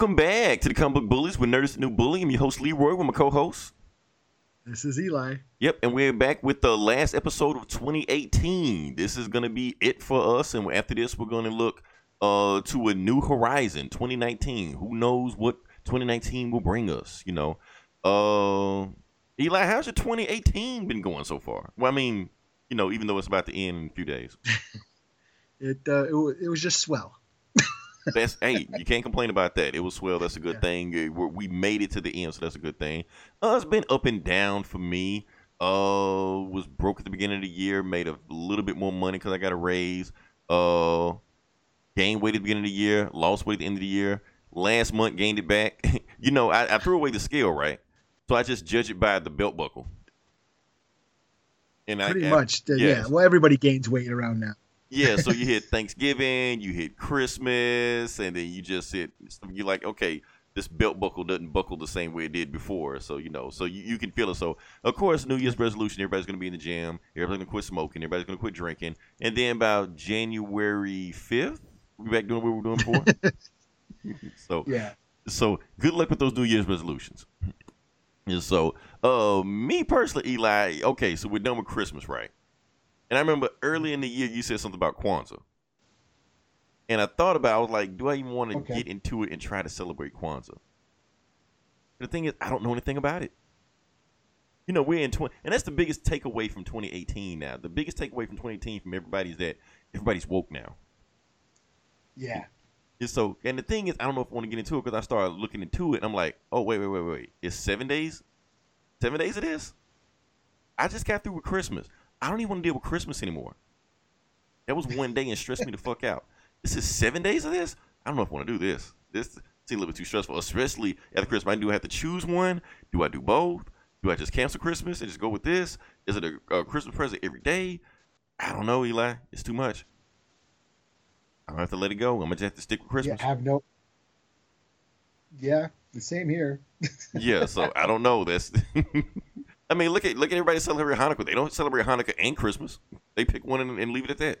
Welcome back to the Comic Book Bullies with Nerdist New Bully. I'm your host Leroy with my co-host. This is Eli. Yep, and we're back with the last episode of 2018. This is gonna be it for us, and after this, we're gonna look uh to a new horizon, 2019. Who knows what 2019 will bring us? You know, uh, Eli, how's your 2018 been going so far? Well, I mean, you know, even though it's about to end in a few days. it uh, it, w- it was just swell. That's hey, you can't complain about that. It was swell. That's a good yeah. thing. We made it to the end, so that's a good thing. Uh, it's been up and down for me. Uh, was broke at the beginning of the year. Made a little bit more money because I got a raise. Uh, gained weight at the beginning of the year. Lost weight at the end of the year. Last month gained it back. you know, I, I threw away the scale, right? So I just judge it by the belt buckle. And I Pretty I, much, I, yeah. Well, everybody gains weight around now yeah, so you hit Thanksgiving, you hit Christmas, and then you just hit. You're like, okay, this belt buckle doesn't buckle the same way it did before. So you know, so you, you can feel it. So of course, New Year's resolution, everybody's gonna be in the gym, everybody's gonna quit smoking, everybody's gonna quit drinking, and then about January fifth, we back doing what we were doing before. so yeah. So good luck with those New Year's resolutions. And so, uh, me personally, Eli. Okay, so we're done with Christmas, right? And I remember early in the year you said something about Kwanzaa. And I thought about, I was like, do I even want to okay. get into it and try to celebrate Kwanzaa? The thing is, I don't know anything about it. You know, we're in 20, and that's the biggest takeaway from 2018 now. The biggest takeaway from 2018 from everybody is that everybody's woke now. Yeah. And so, and the thing is, I don't know if I want to get into it because I started looking into it. And I'm like, oh, wait, wait, wait, wait. It's seven days? Seven days of this? I just got through with Christmas. I don't even want to deal with Christmas anymore. That was one day and stressed me the fuck out. This is seven days of this. I don't know if I want to do this. This seems a little bit too stressful, especially at Christmas. Do I have to choose one? Do I do both? Do I just cancel Christmas and just go with this? Is it a, a Christmas present every day? I don't know, Eli. It's too much. I'm gonna have to let it go. I'm gonna just have to stick with Christmas. Yeah, have no. Yeah, the same here. yeah, so I don't know. That's I mean, look at look at everybody celebrate Hanukkah. They don't celebrate Hanukkah and Christmas. They pick one and, and leave it at that.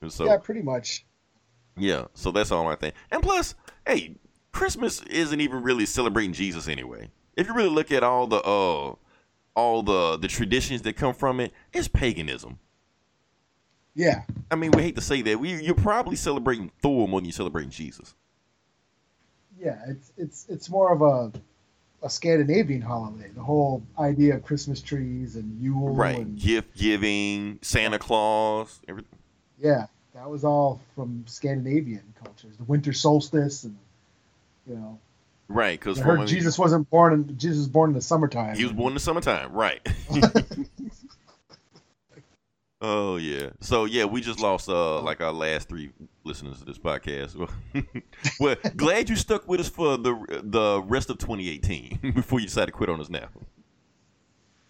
And so, yeah, pretty much. Yeah, so that's all I think. And plus, hey, Christmas isn't even really celebrating Jesus anyway. If you really look at all the uh all the the traditions that come from it, it's paganism. Yeah. I mean, we hate to say that. We you're probably celebrating Thor more than you're celebrating Jesus. Yeah, it's it's it's more of a a Scandinavian holiday. The whole idea of Christmas trees and Yule, right? And, Gift giving, Santa Claus, everything. Yeah, that was all from Scandinavian cultures. The winter solstice, and you know. Right, because Jesus wasn't born in Jesus was born in the summertime. He was born in the summertime, right? Oh yeah. So yeah, we just lost uh like our last three listeners to this podcast. well, glad you stuck with us for the the rest of 2018 before you decided to quit on us now.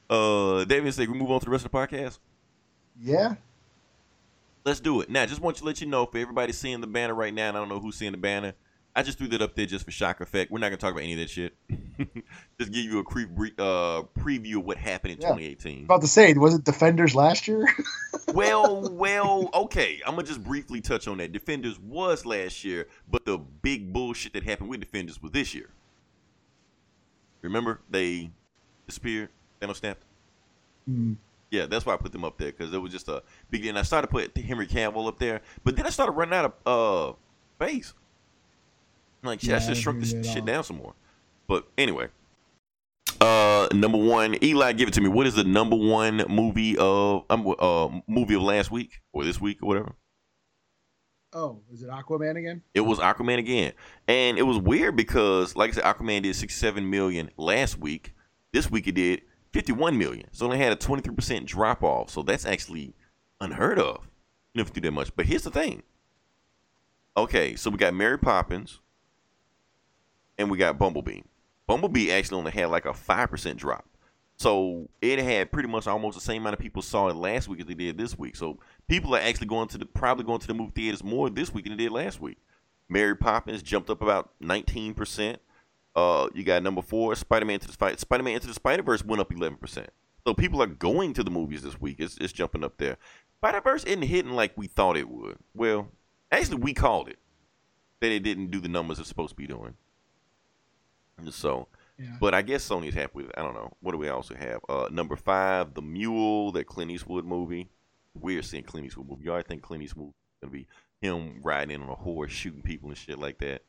Uh, David said we move on to the rest of the podcast. Yeah. Let's do it now. Just want to let you know for everybody seeing the banner right now, and I don't know who's seeing the banner. I just threw that up there just for shock effect. We're not gonna talk about any of that shit. just give you a pre- uh, preview of what happened in yeah. 2018. About to say, was it Defenders last year? well, well, okay. I'm gonna just briefly touch on that. Defenders was last year, but the big bullshit that happened with Defenders was this year. Remember, they disappeared. Thanos snapped. Mm. Yeah, that's why I put them up there because it was just a big. And I started to put Henry Cavill up there, but then I started running out of uh, space. Like, yeah, I should shrunk this shit down some more. But anyway, uh, number one, Eli, give it to me. What is the number one movie of um, uh movie of last week or this week or whatever? Oh, is it Aquaman again? It was Aquaman again, and it was weird because, like I said, Aquaman did sixty-seven million last week. This week it did fifty-one million. So only had a twenty-three percent drop off. So that's actually unheard of. You never do that much. But here's the thing. Okay, so we got Mary Poppins, and we got Bumblebee. Bumblebee actually only had like a five percent drop. So it had pretty much almost the same amount of people saw it last week as they did this week. So people are actually going to the probably going to the movie theaters more this week than they did last week. Mary Poppins jumped up about nineteen percent. Uh, you got number four, Spider Man to the Spider Spider Man into the Spider Verse went up eleven percent. So people are going to the movies this week. It's, it's jumping up there. Spider Verse isn't hitting like we thought it would. Well, actually, we called it. that it didn't do the numbers it's supposed to be doing. So, Yeah. but I guess Sony's happy with it. I don't know. What do we also have? Uh, number five, The Mule, that Clint Eastwood movie. We're seeing Clint Eastwood movie. Y'all think Clint Eastwood gonna be him riding in on a horse, shooting people and shit like that.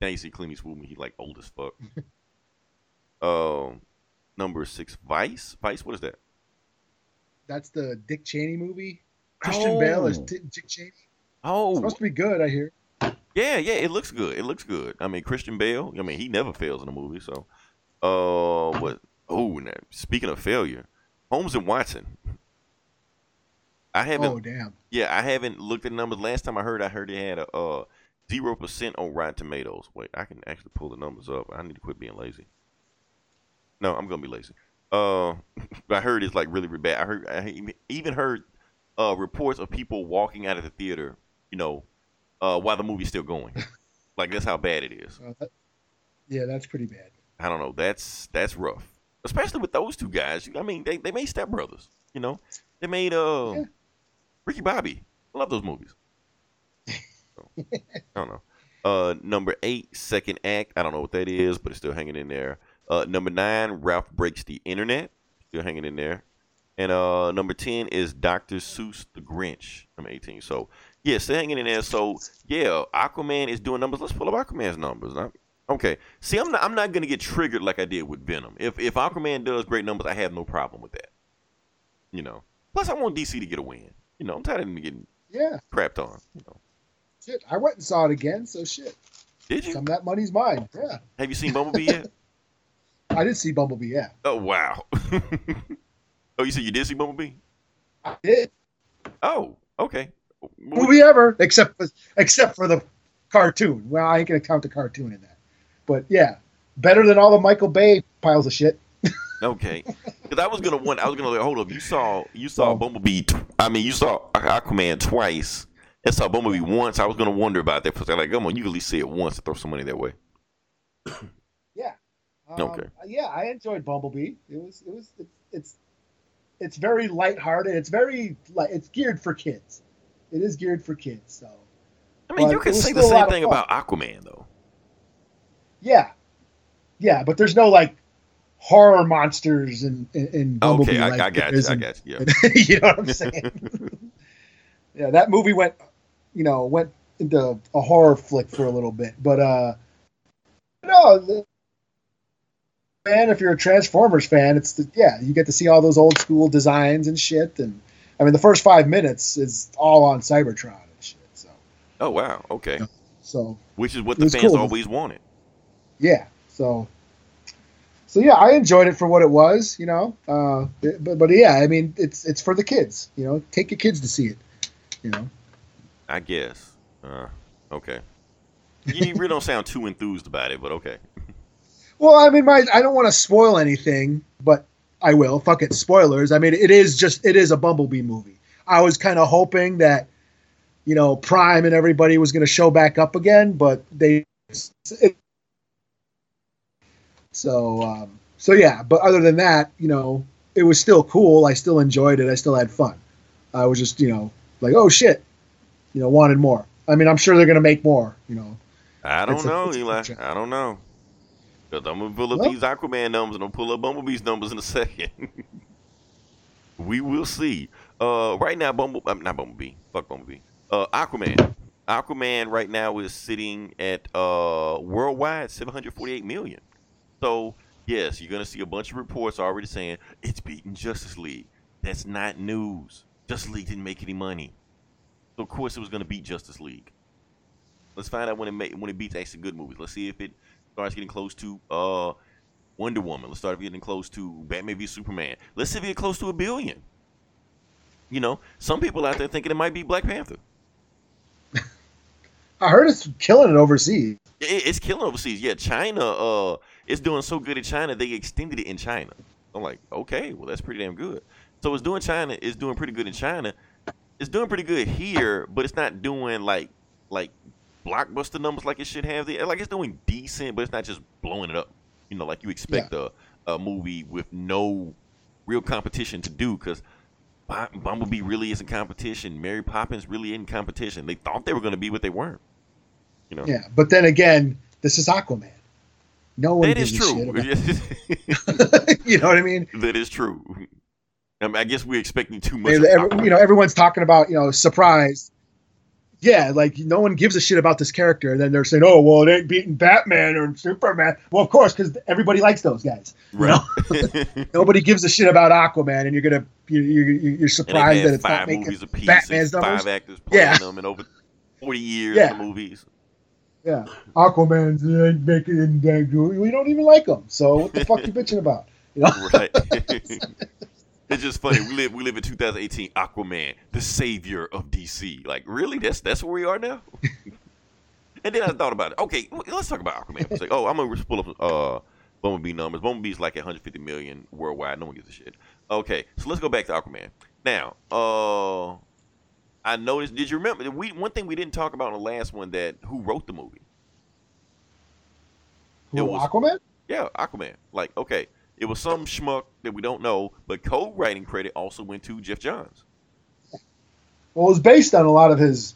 Now you see Clint Eastwood, he like old as fuck. um, number six, Vice. Vice, what is that? That's the Dick Cheney movie. Christian Bale as Oh. Dick Cheney. Oh, supposed to be good, I hear. Yeah, yeah, it looks good. It looks good. I mean, Christian Bale. I mean, he never fails in a movie. So, uh, what? Oh, now speaking of failure, Holmes and Watson. I haven't. Oh damn. Yeah, I haven't looked at the numbers. Last time I heard, I heard they had a uh zero percent on Rotten Tomatoes. Wait, I can actually pull the numbers up. I need to quit being lazy. No, I'm gonna be lazy. Uh, I heard it's like really, really bad. I heard, I even heard uh reports of people walking out of the theater, you know, uh while the movie's still going. like that's how bad it is. Uh, that- yeah, that's pretty bad. I don't know. That's that's rough, especially with those two guys. I mean, they they made Step Brothers. You know, they made uh Yeah. Ricky Bobby. I love those movies. So, I don't know. Uh, number eight, second act. I don't know what that is, but it's still hanging in there. Uh, number nine, Ralph breaks the internet. Still hanging in there. And uh, number ten is Dr. Seuss the Grinch. Number eighteen. So yeah, still hanging in there. So yeah, Aquaman is doing numbers. Let's pull up Aquaman's numbers. Huh? Okay. See, I'm not. I'm not gonna get triggered like I did with Venom. If if Aquaman does great numbers, I have no problem with that. You know. Plus, I want DC to get a win. You know, I'm tired of them getting Yeah, crapped on. You know. shit. I went and saw it again, so shit. Did you? Some of that money's mine. Yeah, Have you seen Bumblebee yet? I did see Bumblebee. Yeah, oh wow. oh, you said you did see Bumblebee? I did. Oh, okay. Movie ever, except for, except for the cartoon. Well, I ain't gonna count the cartoon in that. But yeah, better than all the Michael Bay piles of shit. Okay, because I was gonna want. I was gonna like, hold up. You saw you saw Oh. Bumblebee. Tw- I mean, you saw Aquaman twice. And saw Bumblebee once. I was gonna wonder about that. For like, come on, you can at least see it once to throw some money that way. Yeah. Um, Okay. Yeah, I enjoyed Bumblebee. It was it was it's it's it's very lighthearted. It's very like it's geared for kids. It is geared for kids. So I mean, But you can say the same thing about Aquaman though. yeah, yeah, but there's no like horror monsters in in, in Bumblebee. okay, I, like I got you. I got you. Yeah. you know what I'm saying? yeah, that movie went, you know, went into a horror flick for a little bit, but uh, no, the, man, if you're a Transformers fan, it's the, yeah, you get to see all those old school designs and shit, and I mean, the first five minutes is all on Cybertron and shit, so Oh wow. Okay. so Which is what the fans cool. always wanted. yeah, so. So yeah, I enjoyed it for what it was, you know. Uh, but but yeah, I mean, it's it's for the kids, you know. Take your kids to see it, you know. I guess. Uh, okay. You really don't sound too enthused about it, but okay. Well, I mean, my I don't want to spoil anything, but I will. Fuck it, spoilers. I mean, it is just it is a Bumblebee movie. I was kind of hoping that, you know, Prime and everybody was going to show back up again, but they. It, so, um, so yeah. But other than that, you know, it was still cool. I still enjoyed it. I still had fun. I was just, you know, like, oh shit, you know, wanted more. I mean, I'm sure they're going to make more. You know. I don't It's know, a Eli. I don't know. Because I'm going to pull up these Aquaman numbers and I'll pull up Bumblebee's numbers in a second. we will see. Uh, right now, Bumble, uh, not Bumblebee. Fuck Bumblebee. Uh, Aquaman. Aquaman right now is sitting at uh worldwide 748 million. So yes, you're gonna see a bunch of reports already saying it's beating Justice League. That's not news. Justice League didn't make any money, so of course it was gonna beat Justice League. Let's find out when it when it beats actually good movies. Let's see if it starts getting close to uh Wonder Woman. Let's start getting close to Batman v Superman. Let's see if it get close to a billion. You know, some people out there thinking it might be Black Panther. I heard it's killing it overseas. It, it's killing overseas. Yeah, China. Uh, it's doing so good in China they extended it in China. I'm like, okay, well that's pretty damn good. So it's doing China. It's doing pretty good in China. It's doing pretty good here, but it's not doing like like blockbuster numbers like it should have. There. Like it's doing decent, but it's not just blowing it up. You know, like you expect a a movie with no real competition to do because. Bumblebee really isn't competition. Mary Poppins really isn't competition. They thought they were going to be, but they weren't. You know. Yeah, but then again, this is Aquaman. No one That is gives a shit true. you know what I mean? that is true. I, mean, I guess we're expecting too much. Every- of every- Aquaman. you know, everyone's talking about you know surprise. Yeah, like no one gives a shit about this character, and then they're saying, "Oh, well, it ain't beating Batman or Superman." Well, of course, because everybody likes those guys. right. Nobody gives a shit about Aquaman, and you're gonna you you you're and they've surprised that it's five not making. movies apiece, Batman's numbers. five actors playing Yeah. them, in over forty years Yeah. the movies. Yeah, Aquaman's ain't making. We don't even like them. so what the fuck you bitching about? You know? Right. it's just funny. We live we live in 2018. Aquaman, the savior of DC. Like, really? That's that's where we are now. and then I thought about it. Okay, let's talk about Aquaman. It's like, oh, I'm gonna pull up uh Bumblebee numbers. Bumblebee's like 150 million worldwide. No one gives a shit. Okay, so let's go back to Aquaman. Now, uh, I noticed. Did you remember? We one thing we didn't talk about in the last one that who wrote the movie? It was- Aquaman? Yeah, Aquaman. Like, okay, it was some schmuck that we don't know, but co-writing credit also went to Geoff Johns. Well, it was based on a lot of his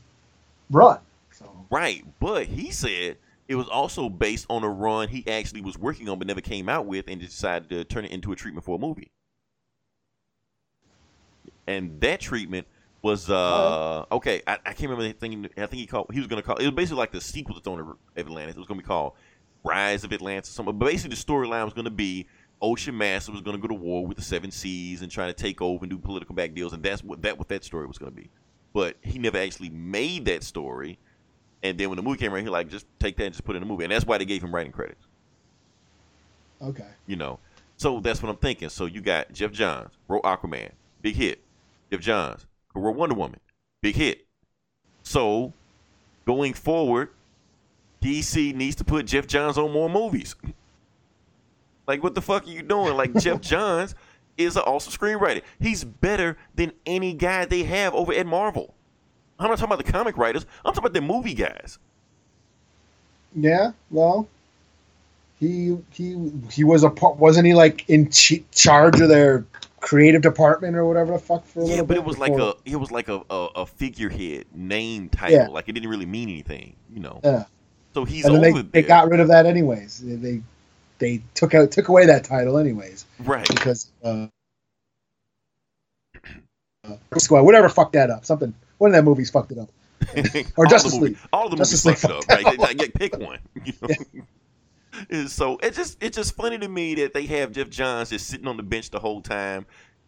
run. So Right, but he said it was also based on a run he actually was working on but never came out with, and decided to turn it into a treatment for a movie. And that treatment was uh okay. I, I can't remember the thing. I think he called. He was gonna call. It was basically like the sequel to Throne of Atlantis. It was gonna be called Rise of Atlantis. or Something. But basically, the storyline was gonna be Ocean Master was gonna go to war with the Seven Seas and try to take over and do political back deals, and that's what that what that story was gonna be. But he never actually made that story. And then when the movie came around, he like just take that and just put it in the movie, and that's why they gave him writing credits. okay, You know, so that's what I'm thinking. So you got Geoff Johns wrote Aquaman, big hit. Geoff Johns who wrote Wonder Woman, big hit. So going forward, DC needs to put Geoff Johns on more movies. Like what the fuck are you doing? Like Geoff Johns is an awesome screenwriter. He's better than any guy they have over at Marvel. I'm not talking about the comic writers. I'm talking about the movie guys. yeah. Well, he he he was a part. Wasn't he like in ch- charge of their creative department or whatever the fuck for a Yeah, little but bit it was like a it was like a, a, a figurehead name title. Yeah. Like it didn't really mean anything, you know. Yeah. So he's and over they, they got rid of that anyways. They they, they took out took away that title anyways right. because uh, uh Squad whatever fucked that up. Something one of that movies fucked it up. Or Justice League. All the Justice movies fucked it up. Right? that Like, like, pick one. You know? And so it's just it's just funny to me that they have Geoff Johns just sitting on the bench the whole time.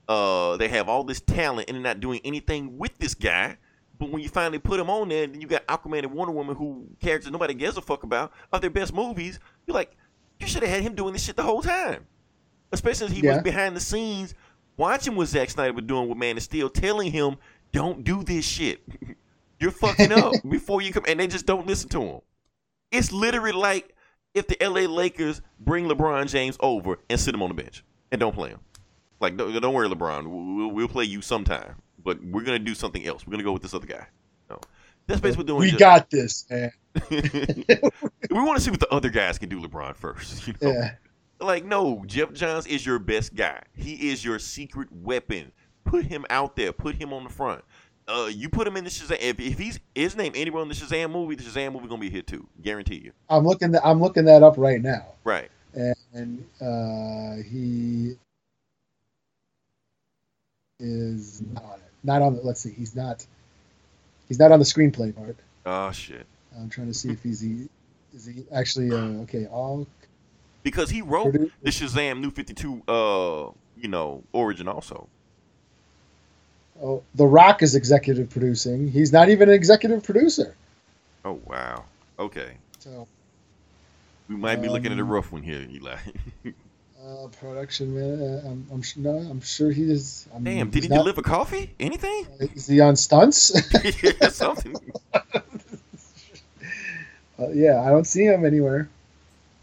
Uh, they have all this talent and they're not doing anything with this guy. But when you finally put him on there, then you got Aquaman and Wonder Woman, who characters nobody gives a fuck about, are their best movies. You're like, you should have had him doing this shit the whole time. Especially as he Yeah. was behind the scenes watching what Zack Snyder was doing with Man of Steel, telling him, "Don't do this shit. You're fucking up before you come." And they just don't listen to him. It's literally like if the LA Lakers bring LeBron James over and sit him on the bench and don't play him. Like, don't, don't worry, LeBron. We'll, we'll play you sometime, but we're gonna do something else. We're gonna go with this other guy. That's basically what we're We doing. got this, man. we want to see what the other guys can do. LeBron first. You know? Yeah. Like, no, Geoff Johns is your best guy. He is your secret weapon. Put him out there. Put him on the front. Uh, you put him in the Shazam. If, if he's his name anywhere in the Shazam movie, the Shazam movie gonna be a hit too. Guarantee you. I'm looking that I'm looking that up right now. Right. and uh, he is not on it. Not on it. Let's see. He's not. He's not on the screenplay part. Oh shit. I'm trying to see if he's he, is he actually uh, okay. All Because he wrote the Shazam New Fifty Two. Uh, you know, origin also. oh, The Rock is executive producing. He's not even an executive producer. Oh wow. Okay. So We might be looking at a Um, rough one here, Eli. Uh, production man. Uh, I'm, I'm su- no. I'm sure he is. I'm, Damn, did he not- deliver coffee? Anything? Is he on stunts? yeah, something. uh, yeah, I don't see him anywhere.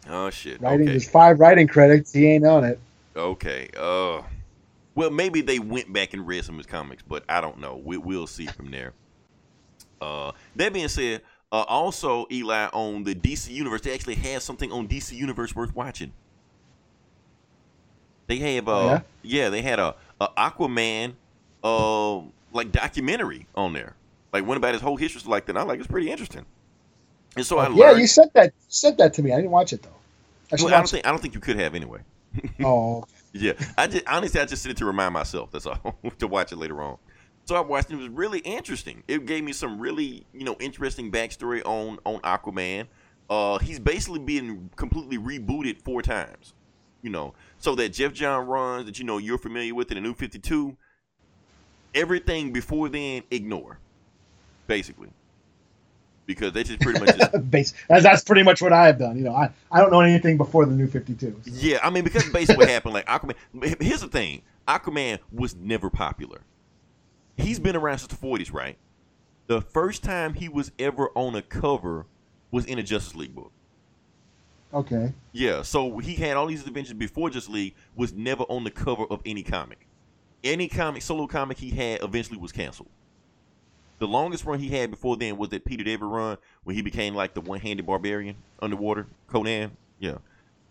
Oh shit. Writing. okay. There's five writing credits. He ain't on it. Okay. Uh, well, maybe they went back and read some of his comics, but I don't know. We, we'll see from there. Uh, that being said, uh, also Eli on the DC Universe, they actually have something on DC Universe worth watching. They have, uh, Oh, yeah? yeah? they had a, a Aquaman, uh, like documentary on there. Like went about his whole history like that. I like it's pretty interesting. And so I yeah, learned. you said that said that to me. I didn't watch it though. I well, I don't it. think I don't think you could have anyway. Oh, Yeah, I just honestly I just did it to remind myself. That's all to watch it later on. So I watched it. It was really interesting. It gave me some really you know interesting backstory on on Aquaman. Uh, he's basically been completely rebooted four times. You know, so that Geoff John runs that you know you're familiar with in the New Fifty Two. Everything before then, ignore, basically, because they just pretty much just base. That's, that's pretty much what I have done. You know, I, I don't know anything before the new Fifty Two. Yeah, I mean, because basically what happened, like Aquaman. Here's the thing: Aquaman was never popular. He's been around since the '40s, right? The first time he was ever on a cover was in a Justice League book. Okay. Yeah, so he had all these adventures before Justice League. Was never on the cover of any comic. Any comic, solo comic he had, eventually was canceled. The longest run he had before then was that Peter David run when he became like the one-handed barbarian underwater, Conan. Yeah,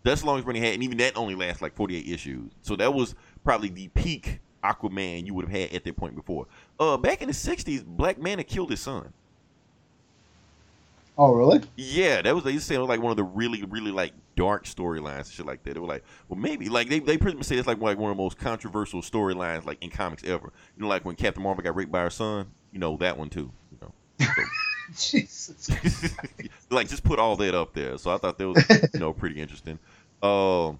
that's the longest run he had, and even that only lasts like 48 issues. So that was probably the peak Aquaman you would have had at that point before. Uh, back in the 60s, Black Manta killed his son. Oh, really? Yeah, that was they was like one of the really, really like dark storylines and shit like that. They were like, well, maybe like they they pretty much say it's like like one of the most controversial storylines like in comics ever. You know, like when Captain Marvel got raped by her son. You know that one too. You know, Jesus. like just put all that up there. So I thought that was you know pretty interesting. Um,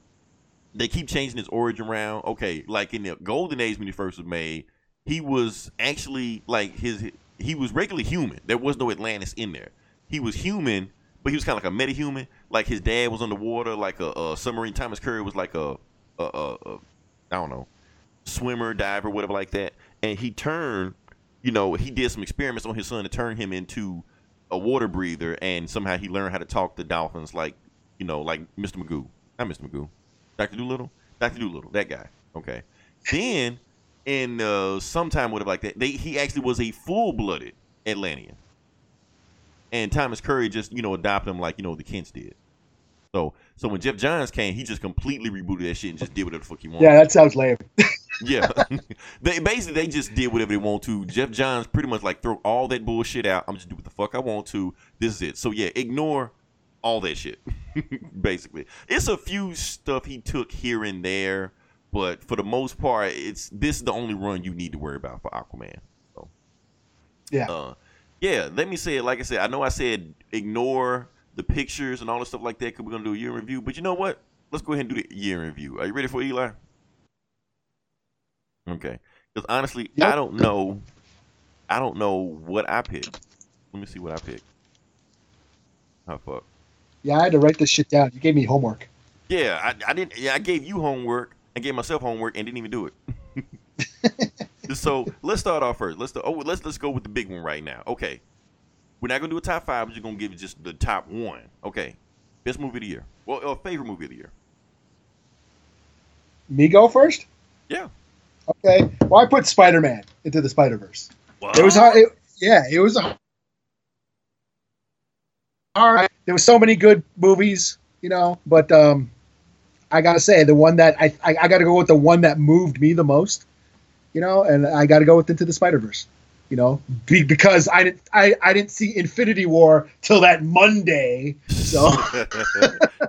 they keep changing his origin around. Okay, like in the Golden Age when he first was made, he was actually like his he was regularly human. There was no Atlantis in there. He was human, but he was kind of like a meta-human. Like his dad was underwater, like a, a submarine. Thomas Curry was like a, a, a, a I don't know, swimmer, diver, whatever like that. And he turned, you know, he did some experiments on his son to turn him into a water breather, and somehow he learned how to talk to dolphins, like you know, like Mr. Magoo, not Mr. Magoo, Doctor Dolittle, Doctor Dolittle, that guy. Okay. Then in uh, sometime whatever like that, they he actually was a full-blooded Atlantean and Thomas Curry just you know adopt him like you know the Kents did. So so when Geoff Johns came, he just completely rebooted that shit and just did whatever the fuck he wanted. Yeah, that sounds lame. yeah. they basically they just did whatever they want to. Geoff Johns pretty much like throw all that bullshit out. I'm just do what the fuck I want to. This is it. So yeah, ignore all that shit. basically, it's a few stuff he took here and there, but for the most part, it's this is the only run you need to worry about for Aquaman. So Yeah. uh, yeah, let me say it. Like I said, I know I said ignore the pictures and all the stuff like that because we're gonna do a year in review. But you know what? Let's go ahead and do the year in review. Are you ready for it, Eli? Okay. Because honestly, Yep. I don't know. I don't know what I picked. Let me see what I picked. Oh fuck. Yeah, I had to write this shit down. You gave me homework. Yeah, I, I didn't. Yeah, I gave you homework. I gave myself homework and didn't even do it. so let's start off first. Let's oh let's let's go with the big one right now. Okay, we're not gonna do a top five. We're just gonna give you just the top one. Okay, best movie of the year. Well, uh, favorite movie of the year. Me go first? Yeah. Okay. Well, I put Spider Man into the Spider Verse. It was hard. It, yeah, it was. a- All right. There was so many good movies, you know, but um, I gotta say the one that I I, I gotta go with the one that moved me the most, you know, and I gotta go with Into the Spider Verse, you know, be, because I didn't I, I didn't see Infinity War till that Monday, so so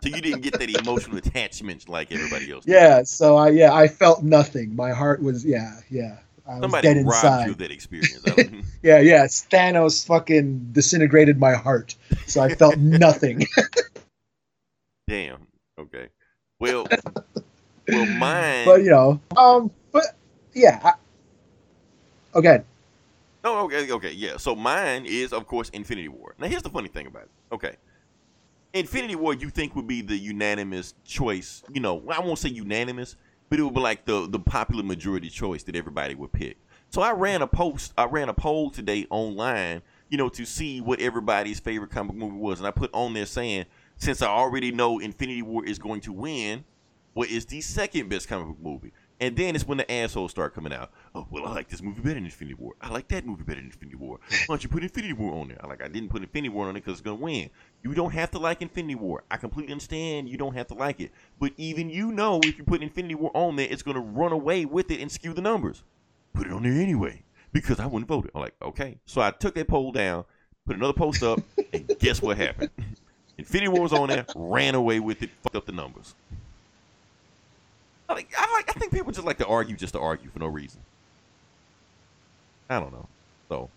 you didn't get that emotional attachment like everybody else. did. yeah, so I yeah I felt nothing. My heart was yeah yeah. I was Somebody dead robbed inside. you of that experience. Yeah, yeah. Thanos fucking disintegrated my heart, so I felt nothing. Damn. Okay. Well, well, mine. but you know, um, yeah. I, okay, No, okay, okay, yeah. So mine is, of course, Infinity War. Now, here's the funny thing about it. Okay. Infinity War, you think would be the unanimous choice. You know, I won't say unanimous, but it would be like the the popular majority choice that everybody would pick. So I ran a post, I ran a poll today online, you know, to see what everybody's favorite comic movie was, and I put on there saying, since I already know Infinity War is going to win, what is the second best comic book movie? And then it's when the assholes start coming out. Oh, well, I like this movie better than Infinity War. I like that movie better than Infinity War. Why don't you put Infinity War on there? I like I didn't put Infinity War on it because it's gonna win. You don't have to like Infinity War. I completely understand you don't have to like it. But even you know if you put Infinity War on there, it's gonna run away with it and skew the numbers. Put it on there anyway. Because I wouldn't vote it. I'm like, okay. So I took that poll down, put another post up, and guess what happened? Infinity War was on there, ran away with it, fucked up the numbers. I like, I like, I think people just like to argue just to argue for no reason. I don't know. So,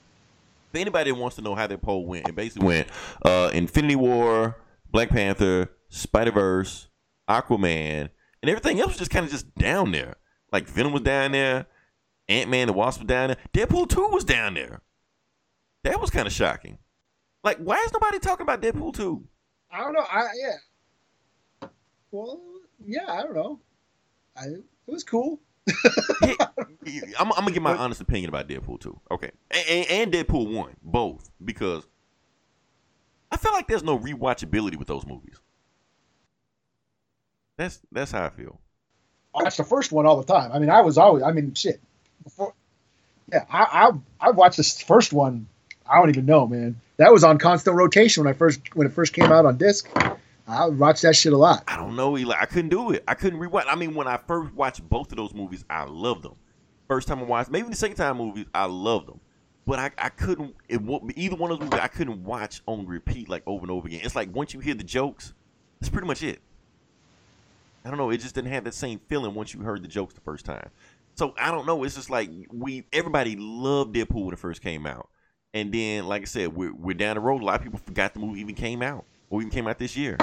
if anybody wants to know how that poll went, it basically went uh, Infinity War, Black Panther, Spider Verse, Aquaman, and everything else was just kind of just down there. Like Venom was down there, Ant Man the Wasp was down there, Deadpool two was down there. That was kind of shocking. Like, why is nobody talking about Deadpool two? I don't know. I yeah. Well, yeah, I don't know. I it was cool. I'm, I'm, gonna give my honest opinion about Deadpool two. Okay, and, and Deadpool one, both, because I feel like there's no rewatchability with those movies. That's that's how I feel. Oh, I watch the first one all the time. I mean, I was always. I mean, shit. Before, yeah, I I I watched this first one. I don't even know, man. That was on constant rotation when I first when it first came out on disc. I watched that shit a lot. I don't know, Eli. I couldn't do it. I couldn't rewatch. I mean, when I first watched both of those movies, I loved them. First time I watched, maybe the second time movies, I loved them. But I, I couldn't. It either one of those movies I couldn't watch on repeat like over and over again. It's like once you hear the jokes, that's pretty much it. I don't know. It just didn't have that same feeling once you heard the jokes the first time. So I don't know. It's just like we everybody loved Deadpool when it first came out, and then like I said, we're, we're down the road. A lot of people forgot the movie even came out or even came out this year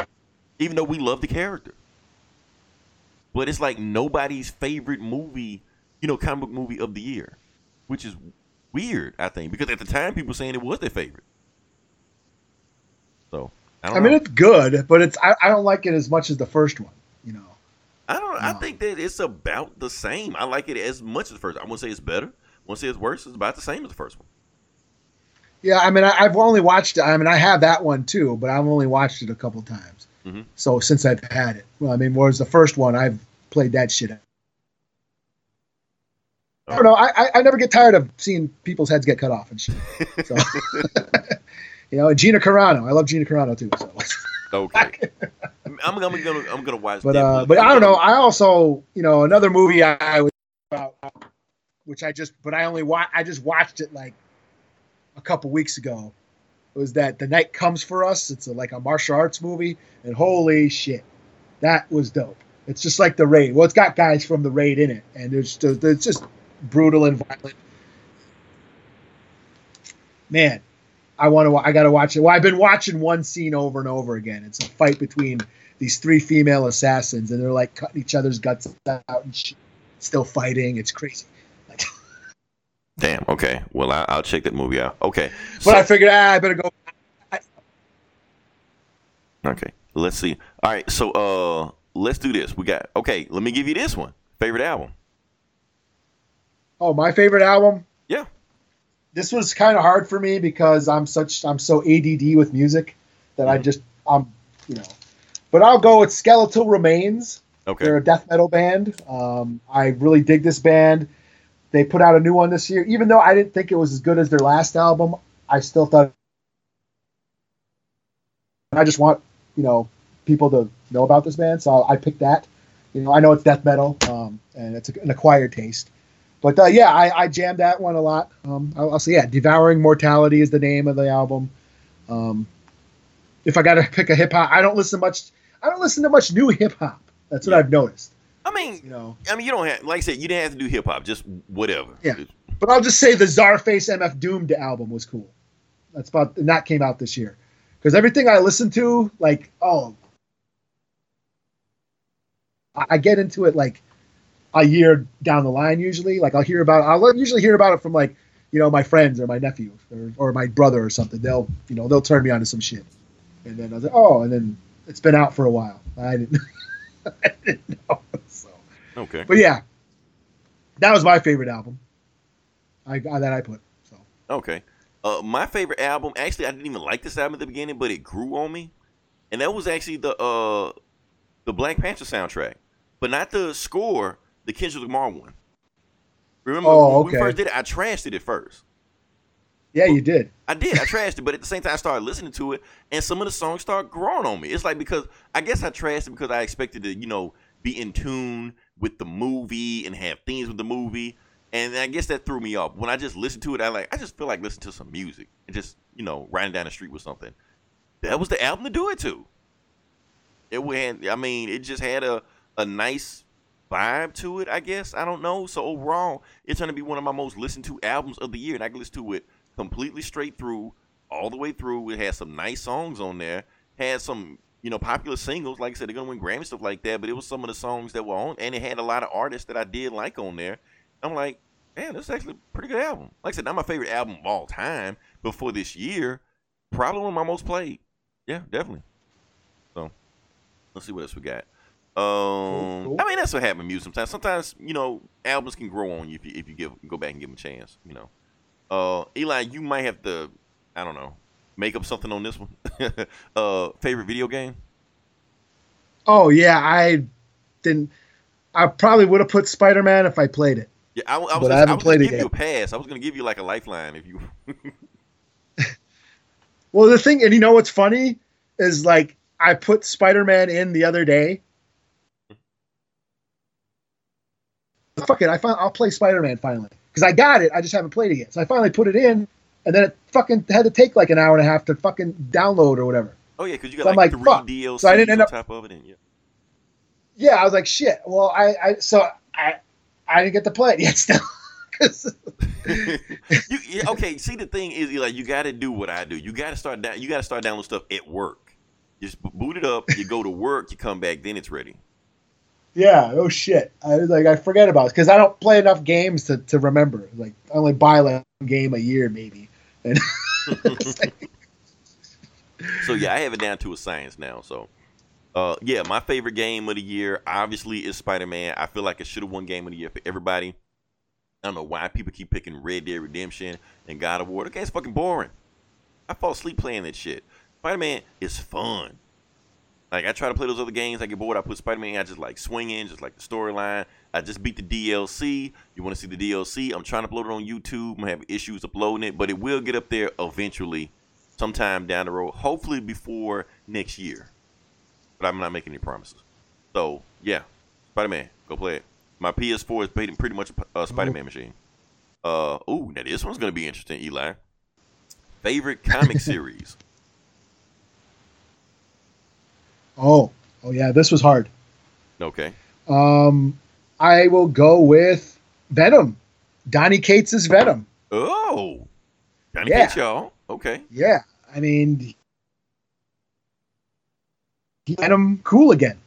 even though we love the character. But it's like nobody's favorite movie, you know, comic book movie of the year, which is weird, I think, because at the time people saying it was their favorite. So I, don't. I mean, it's good, but it's I, I, don't like it as much as the first one. You know, I don't. I think that it's about the same. I like it as much as the first. I won't say it's better. I won't say it's worse. It's about the same as the first one. Yeah, I mean, I, have only watched. I mean, I have that one too, but I've only watched it a couple times. Mm-hmm. So since I've had it, well, I mean, whereas the first one, I've played that shit. I don't know. I, I never get tired of seeing people's heads get cut off and shit. So, you know, and Gina Carano. I love Gina Carano too. So. Okay. I'm, I'm, gonna I'm gonna watch. But uh, but I don't know. I also you know another movie I was about, which I just but I only watch I just watched it like a couple weeks ago was that The Night Comes for Us. It's a, like a martial arts movie, and holy shit, that was dope. It's just like The Raid. Well, it's got guys from The Raid in it, and it's just, it's just brutal and violent. Man, I want to. I got to watch it. Well, I've been watching one scene over and over again. It's a fight between these three female assassins, and they're like cutting each other's guts out and shit, still fighting. It's crazy. Damn. Okay. Well, I, will check that movie out. Okay. But so, I figured ah, I better go. Okay. Let's see. All right. So uh, let's do this. We got okay. Let me give you this one. Favorite album. Oh, my favorite album. Yeah. This was kind of hard for me because I'm such I'm so ADD with music that mm-hmm. I just I'm you know, but I'll go with Skeletal Remains. Okay. They're a death metal band. Um, I really dig this band. They put out a new one this year. Even though I didn't think it was as good as their last album, I still thought. I just want you know people to know about this band, so I picked that. You know, I know it's death metal, um, and it's an acquired taste. But uh, yeah, I, I, jammed that one a lot. Um, I'll, I'll, say yeah, "Devouring Mortality" is the name of the album. Um, if I got to pick a hip hop, I don't listen much. I don't listen to much new hip hop. That's what yeah. I've noticed. I mean, you know, I mean, you don't have, like I said, you didn't have to do hip hop, just whatever. Yeah, but I'll just say the Czarface MF Doomed album was cool. That's about, and that came out this year. Because everything I listen to, like, oh, I get into it like a year down the line. Usually, like I'll hear about, I'll usually hear about it from like, you know, my friends or my nephew or, or my brother or something. They'll, you know, they'll turn me on to some shit, and then I was like, oh, and then it's been out for a while. I didn't, I didn't know. Okay. But yeah, that was my favorite album. I that I put. So. Okay. Uh, my favorite album. Actually, I didn't even like this album at the beginning, but it grew on me, and that was actually the uh, the Black Panther soundtrack, but not the score, the Kendrick Lamar one. Remember oh, when we first did it? I trashed it at first. Yeah, you did. I did. I trashed it, but at the same time, I started listening to it, and some of the songs start growing on me. It's like because I guess I trashed it because I expected to, you know, be in tune with the movie and have themes with the movie. And I guess that threw me off. When I just listened to it, I like I just feel like listening to some music and just you know, riding down the street with something. That was the album to do it to. It went. I mean, it just had a a nice vibe to it. I guess I don't know. So overall, it's going to be one of my most listened to albums of the year, and I can listen to it completely straight through, all the way through. It has some nice songs on there. Had some you know popular singles. Like I said, they're gonna win Grammy stuff like that. But it was some of the songs that were on, and it had a lot of artists that I did like on there. I'm like, man, this is actually a pretty good album. Like I said, not my favorite album of all time, but for this year, probably one of my most played. Yeah, definitely. So let's see what else we got. Um, cool. I mean that's what happens with music sometimes. Sometimes you know albums can grow on you if you if you give go back and give them a chance. You know, uh, Eli, you might have to, I don't know, make up something on this one. uh, favorite video game? Oh yeah, I didn't. I probably would have put Spider Man if I played it. Yeah, I, I was. But I haven't I was played it give yet. you a pass. I was going to give you like a lifeline if you. well, the thing, and you know what's funny is like I put Spider Man in the other day. Fuck it, I find I'll play Spider Man finally because I got it. I just haven't played it yet. So I finally put it in, and then it fucking had to take like an hour and a half to fucking download or whatever. Oh yeah, because you got so like, I'm like three DLC so I didn't end up, top of it, and yeah. Yeah, I was like, shit. Well, I, I so I I didn't get to play it yet still. you, yeah, okay, see the thing is like you got to do what I do. You got to start down. You got to start downloading stuff at work. You just boot it up. You go to work. You come back. Then it's ready. Yeah. Oh shit. I was like I forget about it because I don't play enough games to, to remember. Like I only buy like a game a year maybe. And so yeah, I have it down to a science now. So uh, yeah, my favorite game of the year obviously is Spider Man. I feel like it should have won Game of the Year for everybody. I don't know why people keep picking Red Dead Redemption and God of War. The game's fucking boring. I fall asleep playing that shit. Spider Man is fun. Like I try to play those other games, I get bored. I put Spider Man. I just like swinging, just like the storyline. I just beat the DLC. You want to see the DLC? I'm trying to upload it on YouTube. I'm have issues uploading it, but it will get up there eventually, sometime down the road. Hopefully before next year but I'm not making any promises. So yeah, Spider Man, go play it. My PS4 is pretty much a Spider Man machine. Uh, ooh, now this one's gonna be interesting, Eli. Favorite comic series? Oh, oh yeah, this was hard. Okay. Um, I will go with Venom. Donny Cates' is Venom. Oh, Donny yeah. Cates, y'all. Okay. Yeah, I mean, Venom cool again.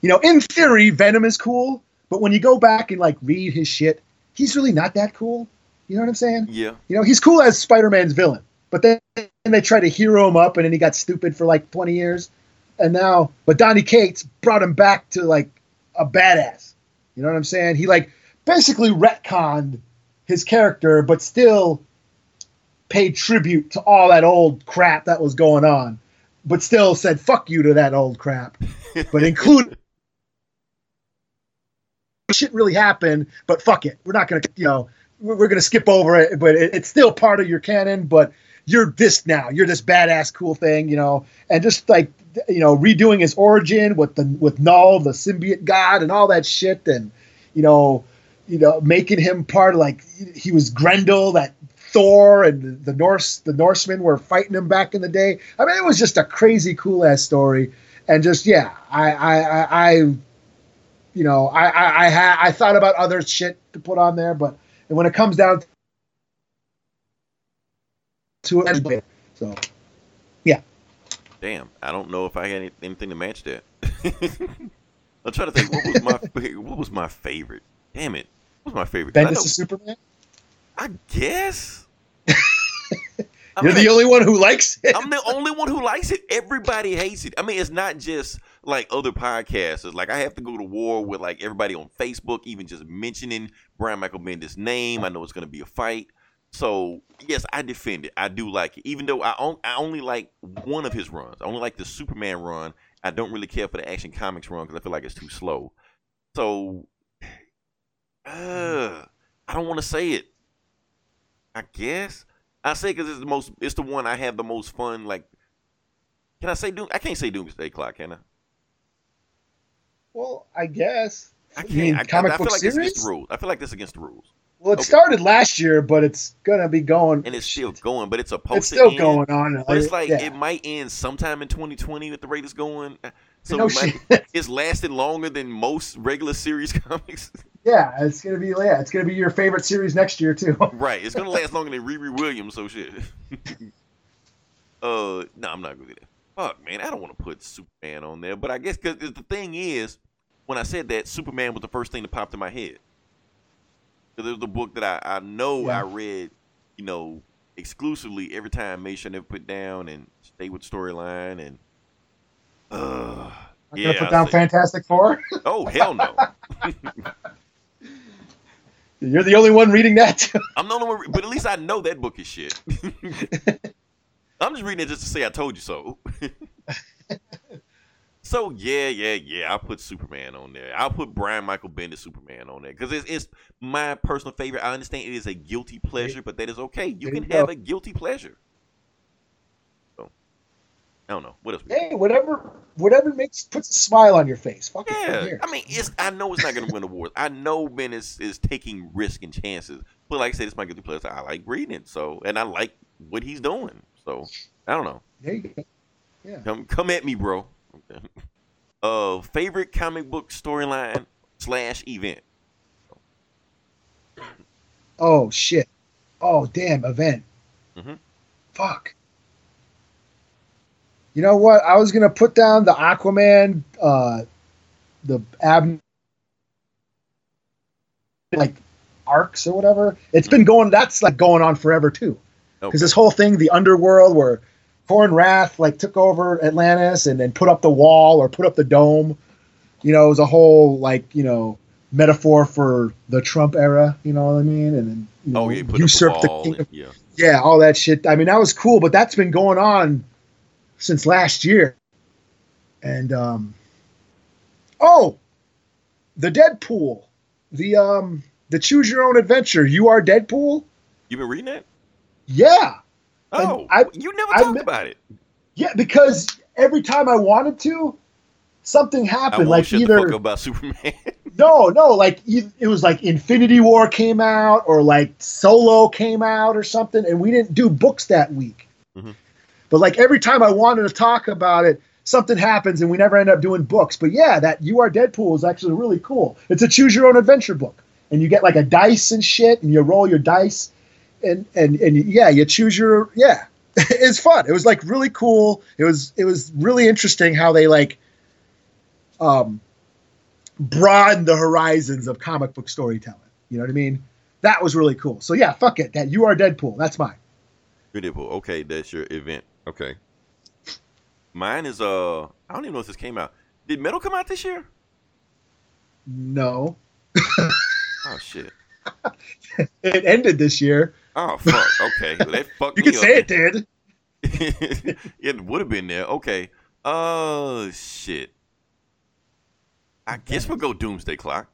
You know, in theory, Venom is cool, but when you go back and like read his shit, he's really not that cool. You know what I'm saying? Yeah. You know, he's cool as Spider-Man's villain, but then they try to hero him up, and then he got stupid for like 20 years, and now, but Donny Cates brought him back to like a badass. You know what I'm saying? He like basically retconned his character, but still paid tribute to all that old crap that was going on but still said fuck you to that old crap. But include shit really happened, but fuck it. We're not gonna, you know, we're, we're gonna skip over it, but it, it's still part of your canon. But you're this now. You're this badass, cool thing, you know, and just like you know, redoing his origin with the with Knull, the symbiote god, and all that shit, and you know, you know, making him part of like he was Grendel, that Thor and the Norse the Norsemen were fighting him back in the day. I mean, it was just a crazy cool ass story, and just yeah, I I I, I you know I I I, ha- I thought about other shit to put on there, but when it comes down to it, so yeah. Damn, I don't know if I had anything to match that. I'm trying to think what was my what was my favorite. Damn it, what was my favorite? Bendis is Superman. I guess. I You're mean, the only one who likes it. I'm the only one who likes it. Everybody hates it. I mean, it's not just like other podcasters. Like I have to go to war with like everybody on Facebook, even just mentioning Brian Michael Bendis' name. I know it's going to be a fight. So yes, I defend it. I do like it, even though I, on, I only like one of his runs. I only like the Superman run. I don't really care for the Action Comics run because I feel like it's too slow. So, uh, I don't want to say it. I guess I say because it's the most. It's the one I have the most fun. Like, can I say Doom? I can't say Doomsday Clock, can I? Well, I guess. I can't. I, I, I, feel like series? this against the rules. I feel like this against the rules. Well, it Okay. started last year, but it's gonna be going. and it's still going, but it's supposed it's still to going on. But it's like yeah. it might end sometime in 2020 with the rate it's going. So no it might- shit. it's lasted longer than most regular series comics. yeah, it's gonna be yeah, it's gonna be your favorite series next year too. right. It's gonna last longer than Riri Williams. So shit. uh, no, I'm not gonna do that. Fuck, man, I don't want to put Superman on there. But I guess because the thing is, when I said that, Superman was the first thing that popped in my head. Because it was the book that I, I know Yeah. I read, you know, exclusively every time. Made sure I never put down and stay with storyline and. Uh, I'm yeah, gonna put I down Fantastic Four. Oh hell no! You're the only one reading that. I'm the only one, but at least I know that book is shit. I'm just reading it just to say I told you so. so yeah, yeah, yeah. I'll put Superman on there. I'll put Brian Michael Bendis Superman on there because it's, it's my personal favorite. I understand it is a guilty pleasure, but that is okay. You There can you have go. a guilty pleasure. So I don't know what else. hey, whatever, whatever makes puts a smile on your face. Fuck. Yeah, here. I mean, it's. I know it's not going to win awards. I know Bendis is taking risk and chances, but like I said, it's my guilty pleasure. I like reading it, so and I like what he's doing. So I don't know. There you go. Come come at me, bro. uh, favorite comic book storyline slash event. Oh shit. Oh damn, event. Mhm. Fuck. You know what? I was gonna put down the Aquaman, uh, the Ab, like arcs or whatever. It's been going. That's like going on forever too. Okay. Because this whole thing, the underworld, where Corum Rath like took over Atlantis and then put up the wall or put up the dome. You know, it was a whole like you know metaphor for the Trump era. You know what I mean? And then you know, oh yeah, put usurp the the wall. kingdom. and- yeah. Yeah, all that shit. I mean, that was cool, but that's been going on since last year. And um oh, the Deadpool, the um the choose your own adventure. You are Deadpool. You've been reading it. Yeah, Oh, I- you never I talked mi- about it. yeah, because every time I wanted to, something happened. Like shut the fuck either about Superman. no, no, like it was like Infinity War came out or like Solo came out or something, and we didn't do books that week. Mhm. But like every time I wanted to talk about it, something happens and we never end up doing books. But yeah, that You Are Deadpool is actually really cool. It's a choose your own adventure book, and you get like a dice and shit, and you roll your dice, and and and yeah, you choose your yeah. it's fun. It was like really cool. It was it was really interesting how they like um broaden the horizons of comic book storytelling. You know what I mean? That was really cool. So yeah, fuck it. That you are Deadpool. That's mine. Deadpool. Okay, that's your event. Okay. Mine is uh I don't even know if this came out. Did Metal come out this year? No, Oh shit. it ended this year. Oh fuck. Okay. Well, that fucked You me could say it did. it. it would have been there. Okay. Oh shit. I guess we'll go Doomsday Clock.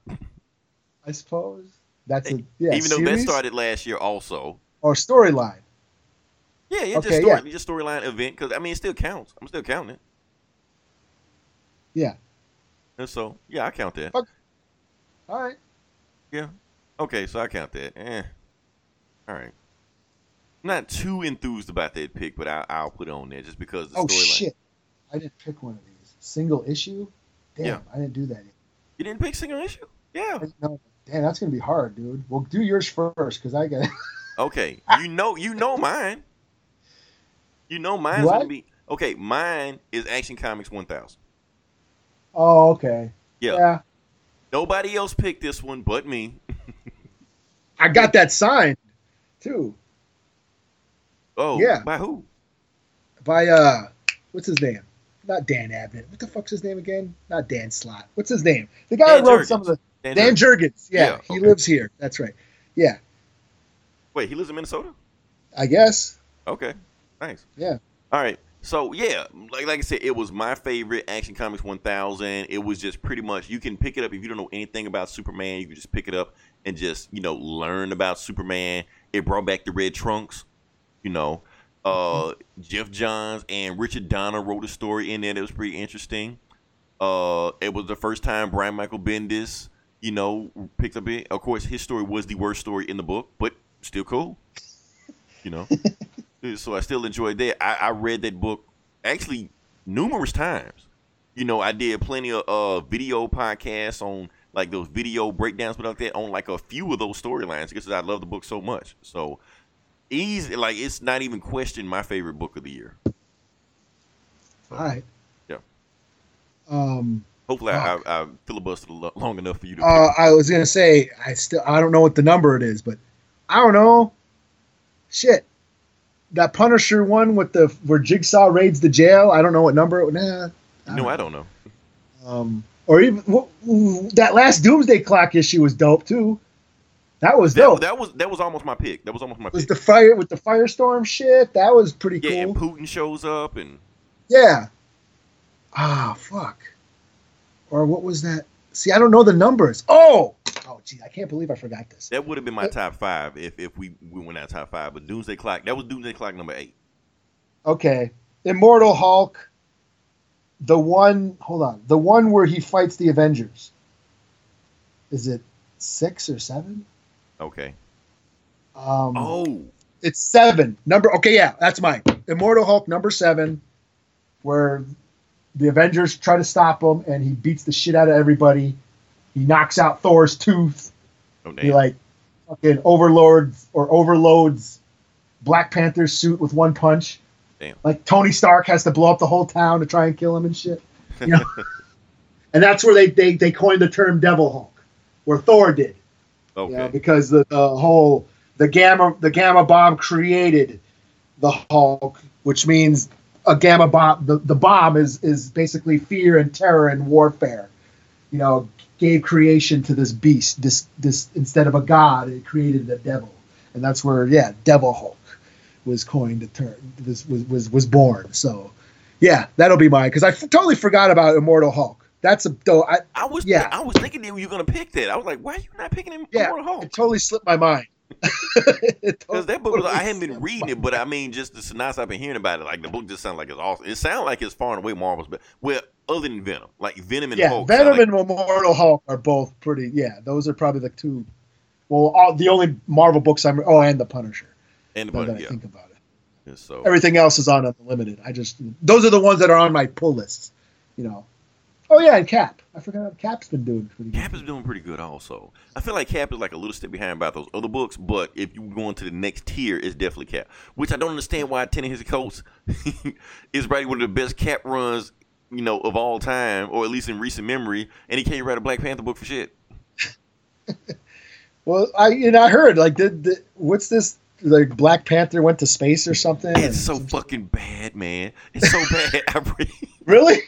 I suppose that's a yeah. Even though that started last year also. or storyline. Yeah, yeah, just story, yeah. just storyline event because I mean it still counts. I'm still counting it. Yeah. And so yeah, I count that. All right. Yeah. Okay, so I count that. Eh. All right. I'm not too enthused about that pick, but I, I'll put it on there just because the Oh storyline. shit! I didn't pick one of these. Single issue. Damn, Yeah. I didn't do that. Yet. You didn't pick single issue? Yeah. No, damn, that's gonna be hard, dude. Well, do yours first, cause I got. Okay. You know you know mine. You know mine's What? gonna be okay. Mine is Action Comics 1000. oh, okay. Yeah. Yeah, Nobody else picked this one but me. I got that signed too Oh, Yeah. By who? by uh, what's his name? Not Dan Abnett. What the fuck's his name again? Not Dan Slott. What's his name? The guy Dan who wrote some of the Dan Dan Jurgens. Yeah, Yeah, he lives here. That's right. Yeah, Wait, he lives in Minnesota? I guess. Okay. Nice. Yeah. All right. So yeah, like like I said, it was my favorite Action Comics 1000. It was just pretty much you can pick it up if you don't know anything about Superman. You can just pick it up and just you know learn about Superman. It brought back the red trunks. You know, uh, Geoff Johns and Richard Donner wrote a story in there that was pretty interesting. Uh, it was the first time Brian Michael Bendis, you know, picked up it. Of course, his story was the worst story in the book, but still cool. You know, so I still enjoyed that. I, I read that book actually numerous times. You know, I did plenty of uh, video podcasts on like those video breakdowns, but like that on like a few of those storylines because I love the book so much. So easy, like it's not even questioned my favorite book of the year. All right. Yeah. Um. Hopefully, I, I, I filibustered long enough for you to. Uh, I was gonna say I still I don't know what the number it is, but I don't know. Shit, that Punisher one with the where Jigsaw raids the jail. I don't know what number. It, nah. I no, I don't know. Um, or even that last Doomsday Clock issue was dope too. That was dope. That, that was that was almost my pick. That was almost my. Was pick. the fire with the firestorm shit? That was pretty yeah, cool. and Putin shows up and. Yeah. Ah, fuck. Or what was that? See, I don't know the numbers. Oh, oh, gee, I can't believe I forgot this. That would have been my top five if, if we, we went out top five. But Doomsday Clock, that was Doomsday Clock number eight. Okay, Immortal Hulk. The one, hold on, the one where he fights the Avengers. Is it six or seven? Okay. Um, oh, it's seven. Number. Okay, yeah, that's mine. Immortal Hulk number seven, where the Avengers try to stop him, and he beats the shit out of everybody. He knocks out Thor's tooth. oh He like fucking overlords or overloads Black Panther's suit with one punch. Damn. Like Tony Stark has to blow up the whole town to try and kill him and shit. You know? and that's where they, they they coined the term Devil Hulk, where Thor did. okay. You know, because the, the whole the gamma the gamma bomb created the Hulk, which means a gamma bomb. The, the bomb is is basically fear and terror and warfare. You know, gave creation to this beast. This this instead of a god, it created the devil, and that's where yeah, Devil Hulk was coined the term. Was was was, was born. So yeah, that'll be mine because I f- totally forgot about Immortal Hulk. That's a though. I, I was yeah. I was thinking that you were gonna pick that. I was like, why are you not picking him? Yeah, Immortal Hulk? it totally slipped my mind. Because that book, was, I hadn't been reading it, but I mean, just the synopsis I've been hearing about it, like the book just sounds like it's awesome. It sounds like it's far and away Marvel's, but well, other than Venom, like Venom and yeah, Hulk. Venom like- and Immortal Hulk are both pretty. Yeah, those are probably the two. Well, all, the only Marvel books I'm. Oh, and the Punisher. And Now that I yeah. think about it, Yeah, So everything else is on Unlimited. I just those are the ones that are on my pull list. You know. Oh yeah, and Cap. I forgot Cap's been doing pretty good. Cap is doing pretty good also. I feel like Cap is like a little step behind about those other books, but if you go into the next tier, it's definitely Cap. Which I don't understand why Ta-Nehisi Coates is probably one of the best Cap runs, you know, of all time, or at least in recent memory, and he can't write a Black Panther book for shit. Well, I you know I heard like did the, what's this like Black Panther went to space or something? It's so fucking bad, man. It's so bad. I really.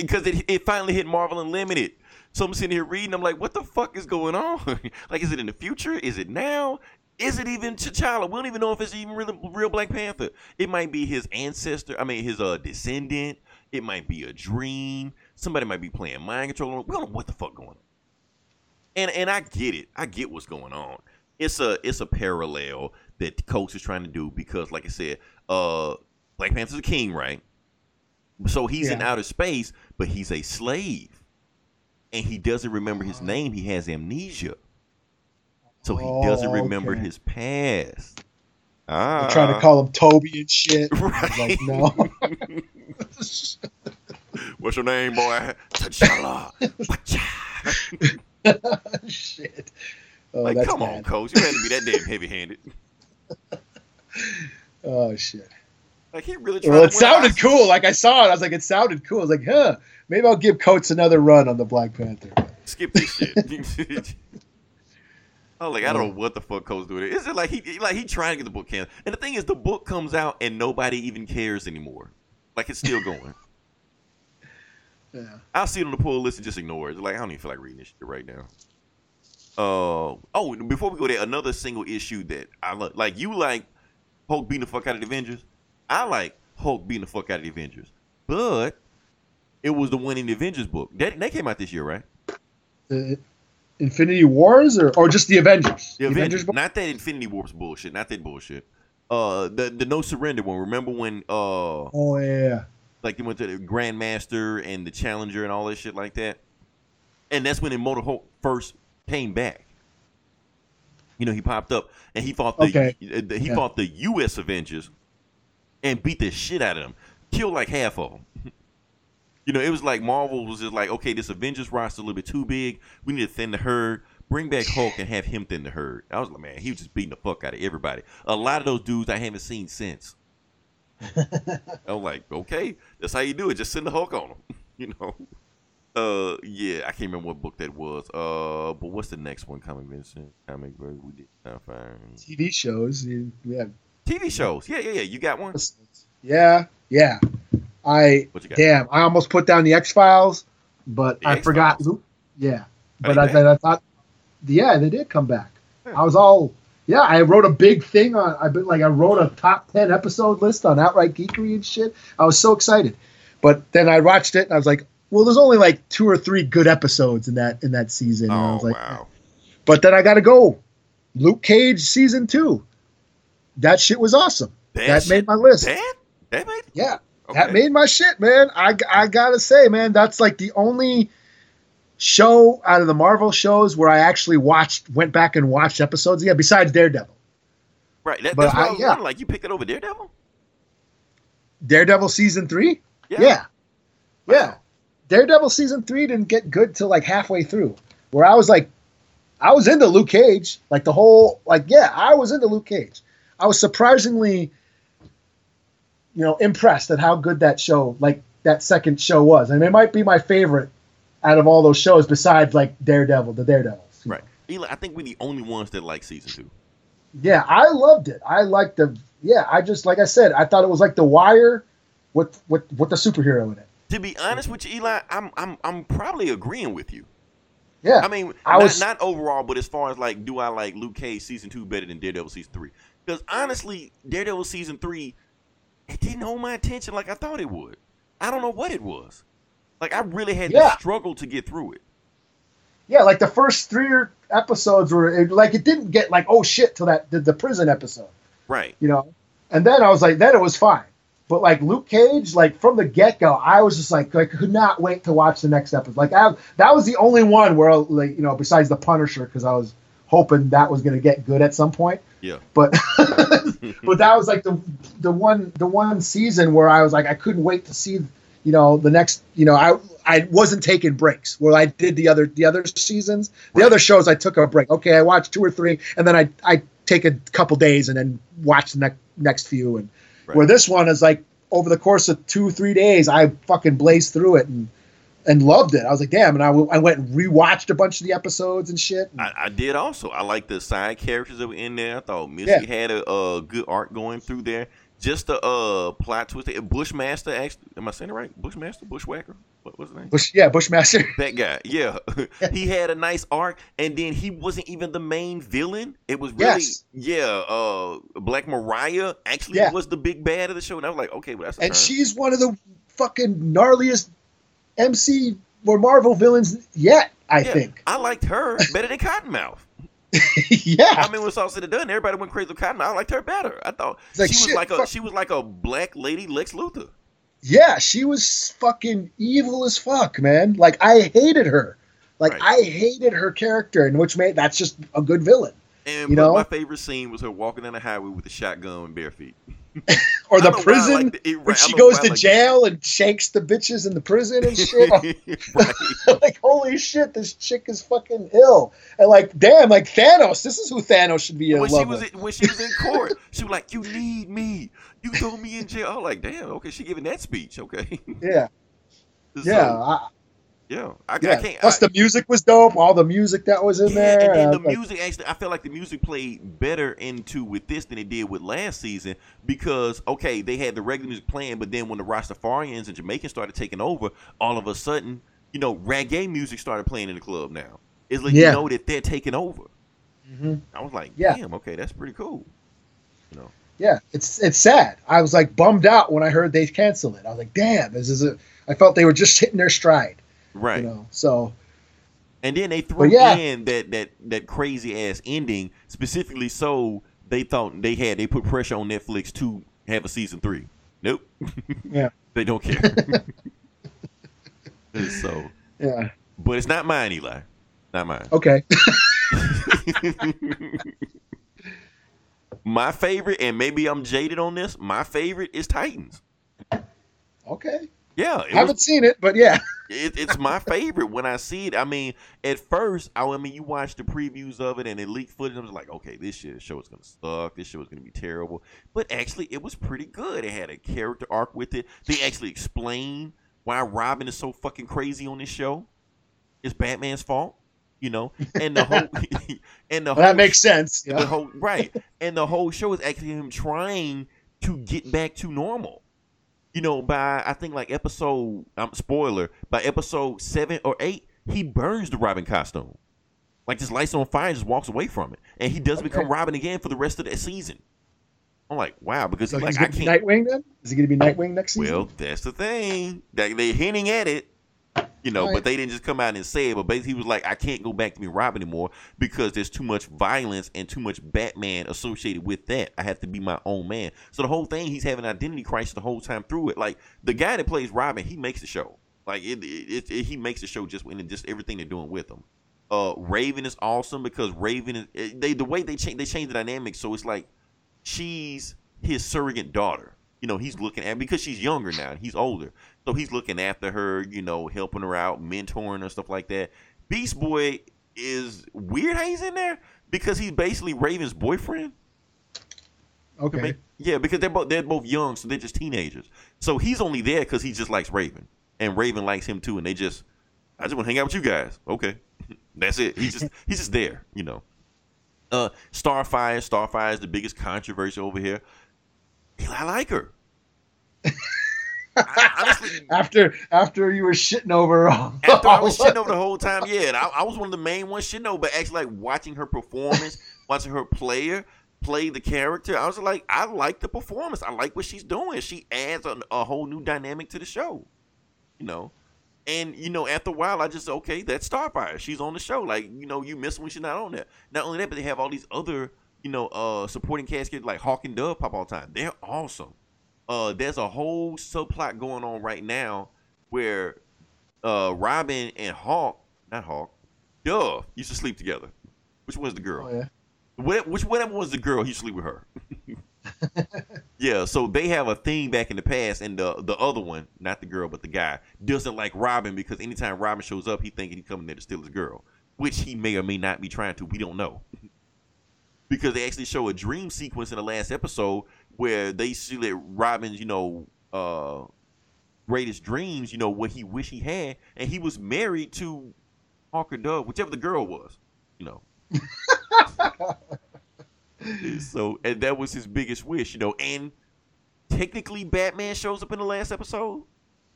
because it, it finally hit Marvel Unlimited. So I'm sitting here reading. I'm like, what the fuck is going on? like, is it in the future? Is it now? Is it even T'Challa? We don't even know if it's even real, real Black Panther. It might be his ancestor. I mean, his uh, descendant. It might be a dream. Somebody might be playing mind control. We don't know what the fuck going on. And and I get it. I get what's going on. It's a it's a parallel that the Coach is trying to do because, like I said, uh, Black Panther's a king, right? So he's in outer space, but he's a slave, and he doesn't remember his name. He has amnesia, so he doesn't Oh, remember okay. his past. Ah, They're trying to call him Toby and shit. Right. like, no. What's your name, boy? T'Challa. Shit. Oh, like, come bad. on, coach. You had to be that damn heavy-handed. Oh shit. Like he really tried. Well, it sounded cool. Like I saw it, I was like, it sounded cool. I was like, huh, maybe I'll give Coates another run on the Black Panther. Skip this shit. I was oh, like, I don't know what the fuck Coates doing. Is it like he like he trying to get the book canceled? And the thing is, the book comes out and nobody even cares anymore. Like it's still going. Yeah. I'll see it on the pull list and just ignore it. Like I don't even feel like reading this shit right now. Uh oh, before we go there, another single issue that I love. Like you like Hulk beating the fuck out of the Avengers. I like Hulk beating the fuck out of the Avengers. But it was the one in the Avengers book. That that came out this year, right? The Infinity Wars or, or just the Avengers? The Avengers, book? not that Infinity Wars bullshit, not that bullshit. Uh, the the No Surrender one. Remember when uh, Oh yeah. like they went to the Grandmaster and the Challenger and all that shit like that. and that's when Immortal Hulk first came back. You know, he popped up and he fought the Okay. uh, he Yeah. fought the U.S. Avengers and beat the shit out of them, killed like half of them. You know, it was like Marvel was just like, okay, this Avengers roster a little bit too big. We need to thin the herd. Bring back Hulk and have him thin the herd. I was like, man, he was just beating the fuck out of everybody. A lot of those dudes I haven't seen since. I was like, okay, that's how you do it. Just send the Hulk on them. you know. Uh, yeah, I can't remember what book that was. Uh, but what's the next one coming, Vincent? Comic book we did not find. TV shows. have TV shows. Yeah, yeah, yeah. You got one. Yeah, yeah. I What you got? damn. I almost put down the X Files, but The I X-Files? forgot. Luke- Yeah, but they I, then I thought, yeah, they did come back. Huh. I was all, yeah. I wrote a big thing on. I've been like, I wrote a top ten episode list on Outright Geekery and shit. I was so excited, but then I watched it and I was like, well, there's only like two or three good episodes in that in that season. Oh was like, wow. but then I got to go. Luke Cage season two. That shit was awesome. That, shit- made my list. That that made Yeah, okay. that made my shit, man. I, I gotta say, man, that's like the only show out of the Marvel shows where I actually watched, went back and watched episodes. Yeah, besides Daredevil. right. That, but that's I, I- yeah. like you picked it over Daredevil. Daredevil season three. Yeah, yeah. Daredevil season three didn't get good till like halfway through, where I was like, I was into Luke Cage, like the whole, like yeah, I was into Luke Cage. I was surprisingly, you know, impressed at how good that show, like that second show was, and it might be my favorite out of all those shows besides like Daredevil, the Daredevils. Right. Eli, I think we're the only ones that like season two. Yeah, I loved it. I liked the. Yeah, I just like I said, I thought it was like The Wire, with with with the superhero in it. To be honest with you, Eli, I'm I'm I'm probably agreeing with you. Yeah, I mean, I not, was- not overall, but as far as like, do I like Luke Cage season two better than Daredevil season three? Because honestly, Daredevil season three, it didn't hold my attention like I thought it would. I don't know what it was. Like I really had Yeah. to struggle to get through it. Yeah, like the first three episodes were it, like it didn't get like oh shit till that the, the prison episode, Right. you know. And then I was like, then it was fine. But like Luke Cage, like from the get go, I was just like, like could not wait to watch the next episode. Like I, that was the only one where like you know besides the Punisher because I was hoping that was gonna get good at some point. Yeah. But but that was like the the one the one season where I was like I couldn't wait to see you know the next you know I I wasn't taking breaks where I did the other the other seasons the Right. other shows I took a break okay I watched two or three and then I I take a couple days and then watch the next next few and Right. where this one is like over the course of two three days I fucking blazed through it and and loved it I was like damn and I, w- I went and rewatched a bunch of the episodes and shit I, I did also. I like the side characters that were in there. I thought Missy Yeah. had a, uh good arc going through there. Just the uh plot twist. Bushmaster, actually, am I saying it right? Bushmaster, Bushwhacker. What was his name? Bush yeah Bushmaster That guy, yeah, he had a nice arc, and then he wasn't even the main villain. It was really, Yes. yeah. Uh, Black Mariah actually Yeah. was the big bad of the show, and I was like, okay, well that's a and turn. she's one of the fucking gnarliest MC or Marvel villains yet. I Yeah, think. I liked her better than Cottonmouth. yeah, I mean, when said and done, everybody went crazy with Cottonmouth. I liked her better. I thought like, she was shit, like a fuck. she was like a black lady Lex Luthor. yeah, she was fucking evil as fuck, man. Like I hated her. Like Right. I hated her character, and which made that's just a good villain. And You know? my favorite scene was her walking down the highway with a shotgun and bare feet. Or the don't know why I prison like it- she goes to like- jail and shakes the bitches in the prison and shit. like holy shit, this chick is fucking ill. And like, damn, like Thanos. This is who Thanos should be in when she was with. in, when she was in court, she was like, "You need me. You throw me in jail." I was like, "Damn, okay." She giving that speech, okay? Yeah, So, yeah, I, yeah. I, I can't. Plus I, the music was dope. All the music that was in yeah, there. and the music actually, I feel like the music played better into with this than it did with last season because okay, they had the regular music playing, but then when the Rastafarians and Jamaicans started taking over, all of a sudden, you know, reggae music started playing in the club. Now it's like Yeah. you know that they're taking over. Mhm. I was like, Yeah. damn, okay, that's pretty cool. You know, Yeah, it's it's sad. I was like bummed out when I heard they canceled it. I was like, damn, this is a. I felt they were just hitting their stride. Right? You know, so And then they threw yeah. in that that that crazy ass ending specifically so they thought they had they put pressure on Netflix to have a season three. Nope. Yeah. they don't care. so yeah, but it's not mine, Eli. Not mine. Okay. my favorite, and maybe I'm jaded on this. My favorite is Titans. Okay. Yeah, I haven't was, seen it, but yeah, it, it's my favorite when I see it. I mean, at first, I, I mean, you watch the previews of it and it leaked footage. I was like, okay, this shit, show is gonna suck. This show is gonna be terrible. But actually, it was pretty good. It had a character arc with it. They actually explain why Robin is so fucking crazy on this show. It's Batman's fault you know, and the whole and the well, whole, that makes sense. Yeah. The whole right, and the whole show is actually him trying to get back to normal. You know, by I think like episode um spoiler by episode seven or eight, he burns the Robin costume, like just lights on fire, and just walks away from it, and he does okay. become Robin again for the rest of the season. I'm like, wow, because so he's like, I can't. Nightwing then? Is he going to be Nightwing next season? Well, that's the thing. That they're hinting at it you know, right. but they didn't just come out and say it. But basically, he was like, I can't go back to being Robin anymore because there's too much violence and too much Batman associated with that. I have to be my own man. So the whole thing, he's having an identity crisis the whole time through it. Like the guy that plays Robin, he makes the show. Like it, it, it he makes the show just in just everything they're doing with him. Uh, Raven is awesome because Raven is they the way they change they change the dynamic so it's like she's his surrogate daughter. You know, he's looking at because she's younger now. He's older. So he's looking after her, you know, helping her out, mentoring her, stuff like that. Beast Boy is weird how he's in there because he's basically Raven's boyfriend. Okay. Yeah, because they're both they're both young, so they're just teenagers. So he's only there because he just likes Raven, and Raven likes him too. And they just, I just want to hang out with you guys. Okay, that's it. He's just he's just there, you know. Uh, Starfire, Starfire is the biggest controversy over here. I like her. honestly, after after you were shitting over after I was shitting over the whole time, yeah, I, I, was one of the main ones shitting over. But actually, like watching her performance, watching her player play the character, I was like, I like the performance. I like what she's doing. She adds a, a whole new dynamic to the show, you know. And you know, after a while, I just okay, that's Starfire. She's on the show. Like you know, you miss when she's not on there. Not only that, but they have all these other you know uh supporting cast kids like Hawk and Dove pop all the time. They're awesome uh, there's a whole subplot going on right now where uh, Robin and Hawk, not Hawk, Dove used to sleep together. Which was the girl? Oh, yeah. What, which whatever was the girl, he sleep with her. yeah, so they have a thing back in the past, and the the other one, not the girl, but the guy, doesn't like Robin because anytime Robin shows up, he thinking he's coming there to steal his girl, which he may or may not be trying to. We don't know. because they actually show a dream sequence in the last episode where they see that Robin's, you know, uh, greatest dreams, you know, what he wish he had, and he was married to Hawker Dove, whichever the girl was, you know. so, and that was his biggest wish, you know. And technically, Batman shows up in the last episode,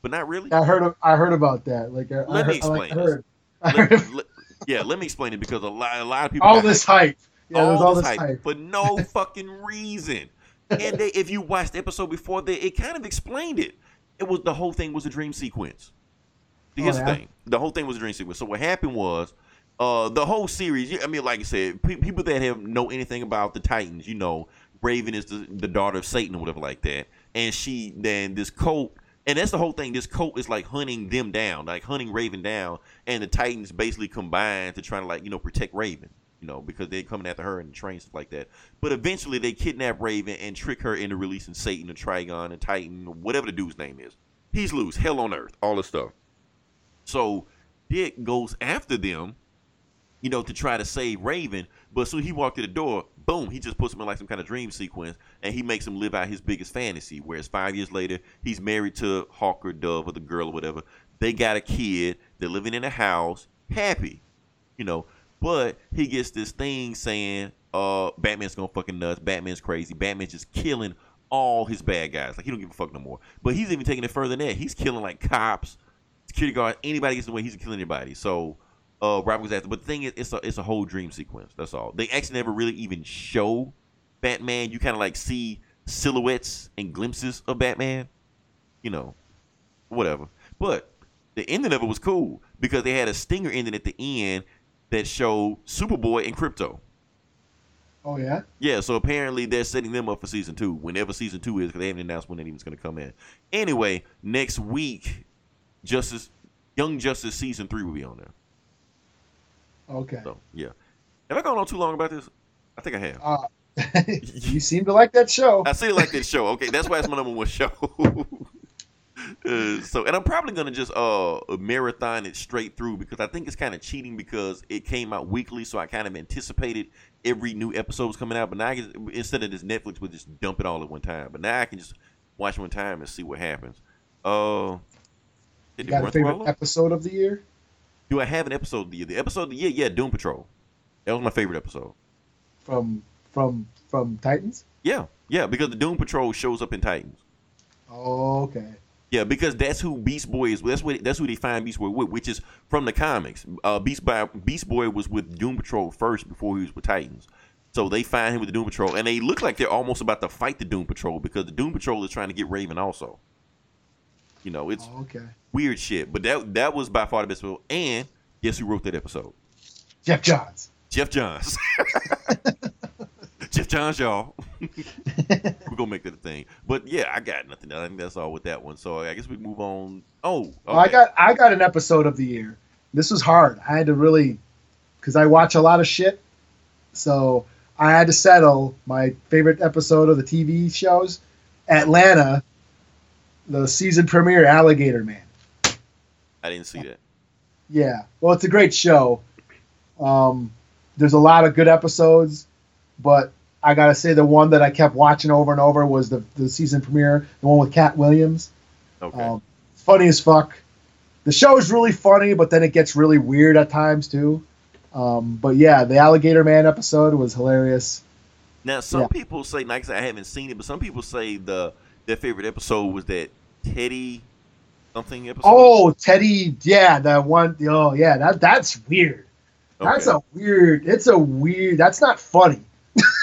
but not really. I heard. Of, I heard about that. Like, let I me explain. I heard, let, let, yeah, let me explain it because a lot, a lot of people. All this hype. Yeah, all, all this hype, hype for no fucking reason and they, if you watched the episode before, they it kind of explained it. It was the whole thing was a dream sequence. Here's oh, yeah? the thing: the whole thing was a dream sequence. So what happened was, uh, the whole series. I mean, like I said, pe- people that have know anything about the Titans, you know, Raven is the, the daughter of Satan or whatever like that, and she then this cult. And that's the whole thing. This cult is like hunting them down, like hunting Raven down, and the Titans basically combine to try to like you know protect Raven you know, because they're coming after her and train stuff like that. But eventually they kidnap Raven and trick her into releasing Satan and Trigon and Titan, or whatever the dude's name is. He's loose, hell on earth, all this stuff. So Dick goes after them, you know, to try to save Raven. But so he walked to the door, boom, he just puts him in like some kind of dream sequence, and he makes him live out his biggest fantasy. Whereas five years later, he's married to Hawker Dove or the girl or whatever. They got a kid. They're living in a house, happy, you know. But he gets this thing saying, uh, Batman's going fucking nuts. Batman's crazy. Batman's just killing all his bad guys. Like he don't give a fuck no more. But he's even taking it further than that. He's killing like cops, security guards, anybody gets in the way, he's killing anybody. So uh Robin was after. But the thing is, it's a it's a whole dream sequence. That's all. They actually never really even show Batman. You kind of like see silhouettes and glimpses of Batman. You know, whatever. But the ending of it was cool because they had a stinger ending at the end that show Superboy and Krypto. Oh yeah. Yeah. So apparently they're setting them up for season two, whenever season two is, because they haven't announced when it's going to come in. Anyway, next week, Justice Young Justice season three will be on there. Okay. So yeah. Have I gone on too long about this? I think I have. Uh, you seem to like that show. I still like this show. Okay, that's why it's my number one show. uh, so, and I'm probably gonna just uh marathon it straight through because I think it's kind of cheating because it came out weekly, so I kind of anticipated every new episode was coming out. But now, I can, instead of this Netflix would just dump it all at one time. But now I can just watch one time and see what happens. Uh, You got a favorite episode of the year? Do I have an episode of the year? The episode of the year, yeah, Doom Patrol. That was my favorite episode. from from from Titans. Yeah, yeah, because the Doom Patrol shows up in Titans. Okay. Yeah, because that's who Beast Boy is. That's what that's who they find Beast Boy with, which is from the comics. Uh, Beast Boy Beast Boy was with Doom Patrol first before he was with Titans. So they find him with the Doom Patrol, and they look like they're almost about to fight the Doom Patrol because the Doom Patrol is trying to get Raven also. You know, it's Oh, okay. weird shit, but that that was by far the best episode. And guess who wrote that episode? Geoff Johns. Geoff Johns. Geoff Johns, y'all. We're gonna make that a thing. But yeah, I got nothing. I think that's all with that one. So I guess we move on. Oh, okay. Well, I got I got an episode of the year. This was hard. I had to really because I watch a lot of shit, so I had to settle my favorite episode of the TV shows. Atlanta, the season premiere, Alligator Man. I didn't see that. Yeah, well, it's a great show. Um, there's a lot of good episodes, but I gotta say the one that I kept watching over and over was the the season premiere, the one with Katt Williams. Okay. Um, funny as fuck. The show is really funny, but then it gets really weird at times too. Um, but yeah, the Alligator Man episode was hilarious. now some yeah. people say, like I said, I haven't seen it, but some people say the their favorite episode was that Teddy something episode. Oh, Teddy, yeah, that one oh yeah, that that's weird. Okay. That's a weird. It's a weird. That's not funny.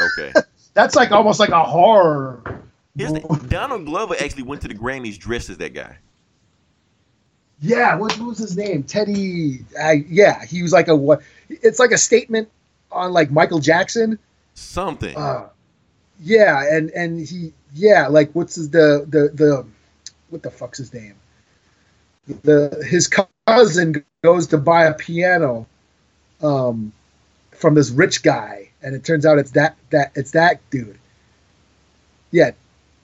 Okay. That's like almost like a horror. Here's the, Donald Glover actually went to the Grammys dressed as that guy. Yeah, what, what was his name? Teddy. Uh, yeah, he was like a what? It's like a statement on like Michael Jackson. Something. Uh, yeah, and and he yeah, like what's his, the the the what the fuck's his name? The his cousin goes to buy a piano um from this rich guy and it turns out it's that that it's that dude. Yeah.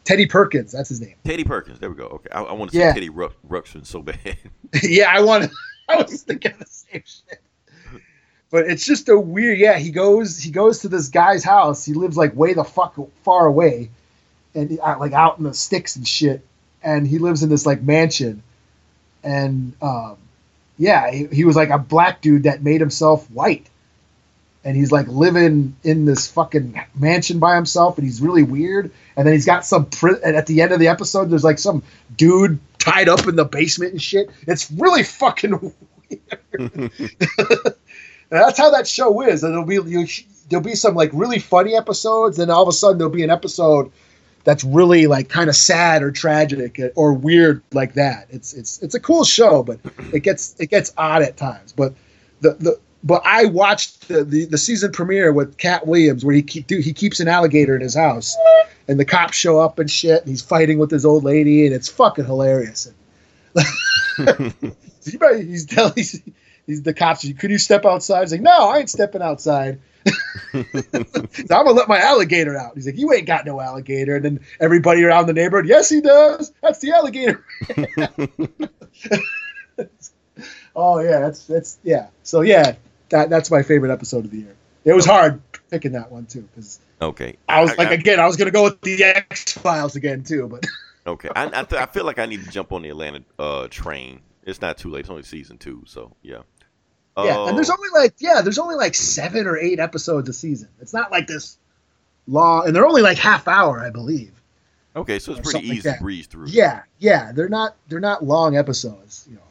Teddy Perkins, that's his name. Teddy Perkins. There we go. Okay. I, I want to see Yeah. Teddy Ruck, Ruxpin so bad. yeah, I want I was thinking the same shit. But it's just a weird. Yeah, he goes. He goes to this guy's house. He lives like way the fuck far away, and uh, like out in the sticks and shit. And he lives in this like mansion, and um, yeah, he, he was like a black dude that made himself white, and he's like living in this fucking mansion by himself, and he's really weird. And then he's got some. Pri- and at the end of the episode, there's like some dude tied up in the basement and shit. It's really fucking weird. That's how that show is. And it'll be you, there'll be some like really funny episodes, and all of a sudden there'll be an episode that's really like kind of sad or tragic or weird like that. It's it's it's a cool show, but it gets it gets odd at times. But the the but I watched the, the, the season premiere with Katt Williams where he keep, dude, he keeps an alligator in his house, and the cops show up and shit, and he's fighting with his old lady, and it's fucking hilarious. He's telling he's, he's the cops. Could you step outside? He's like, no, I ain't stepping outside. I'm gonna let my alligator out. He's like, you ain't got no alligator. And then everybody around the neighborhood, yes, he does. That's the alligator. oh yeah, that's that's yeah. So yeah, that that's my favorite episode of the year. It was hard picking that one too because okay. I was like I- again, I was gonna go with the X Files again too, but Okay, I I, th- I feel like I need to jump on the Atlanta uh, train. It's not too late. It's only season two, so yeah. Yeah, and there's Uh, only like yeah, there's only like seven or eight episodes a season. It's not like this long, and they're only like half hour, I believe. okay, so it's pretty something like easy to breeze through. Yeah, yeah, they're not they're not long episodes, you know.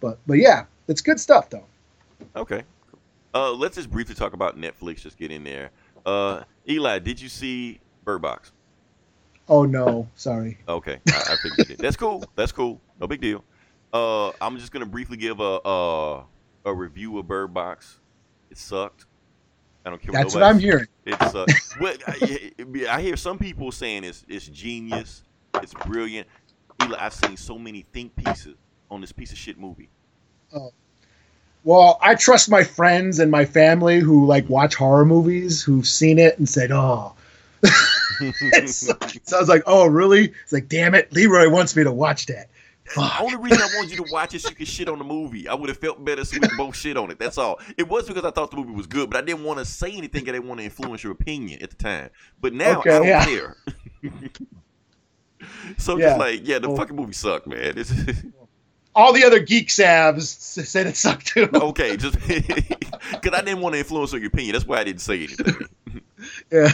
But but yeah, it's good stuff though. Okay. Uh, let's just briefly talk about Netflix. Just get in there. Uh, Eli, did you see Bird Box? Oh no, sorry. Okay, I, I figured did. That's cool. That's cool. No big deal. Uh, I'm just gonna briefly give a a, a review of Bird Box. It sucked. I don't care. That's what nobody I'm hearing. It sucks. well, I, I hear some people saying it's it's genius, it's brilliant. Eli, I've seen so many think pieces on this piece of shit movie. Well, I trust my friends and my family who like watch horror movies who've seen it and said, "Oh." so, so I was like, "Oh, really?" It's like, "Damn it, Leroy wants me to watch that." The only reason I wanted you to watch it so you could shit on the movie. I would have felt better so we could both shit on it. That's all. It was because I thought the movie was good, but I didn't want to say anything. I didn't want to influence your opinion at the time. But now Okay, I don't yeah. care. so Yeah. just like, yeah, the Well- fucking movie sucked, man. All the other geek savs said it sucked too. okay, just because I didn't want to influence your opinion. That's why I didn't say anything. Yeah.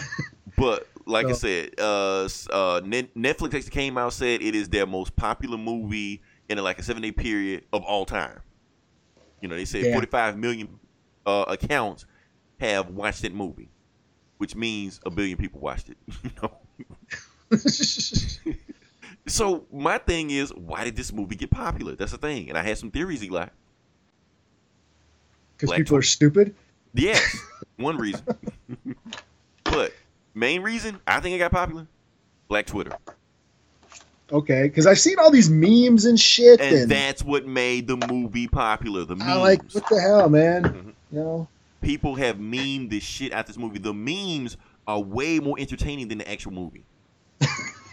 But like I said, uh, uh, Netflix actually came out said it is their most popular movie in like a seven day period of all time. You know, they said Yeah. 45 million uh, accounts have watched that movie, which means a billion people watched it. you know. So my thing is, why did this movie get popular? That's the thing, and I had some theories, Eli. Because people are stupid. Yes, one reason. but main reason I think it got popular, Black Twitter. Okay, because I've seen all these memes and shit, and, and that's what made the movie popular. The memes. I like, what the hell, man? Mhm. You know, People have memed this shit out this movie. The memes are way more entertaining than the actual movie.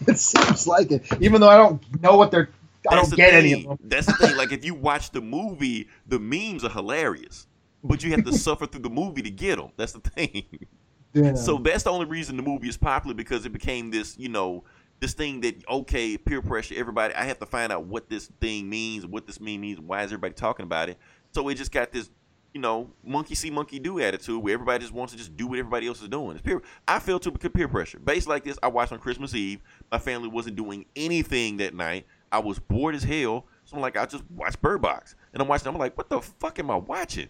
it seems like it. Even though I don't know what they're, I don't the get thing. any of them. That's the thing. Like if you watch the movie, the memes are hilarious, but you have to suffer through the movie to get them. That's the thing. Yeah. So that's the only reason the movie is popular because it became this, you know, this thing that okay, peer pressure. Everybody, I have to find out what this thing means, what this meme means. Why is everybody talking about it? So it just got this, you know, monkey see, monkey do attitude where everybody just wants to just do what everybody else is doing. It's peer. I feel too because peer pressure. Based like this, I watched on Christmas Eve. My family wasn't doing anything that night. I was bored as hell. So I'm like, I just watch Bird Box, and I'm watching. I'm like, what the fuck am I watching?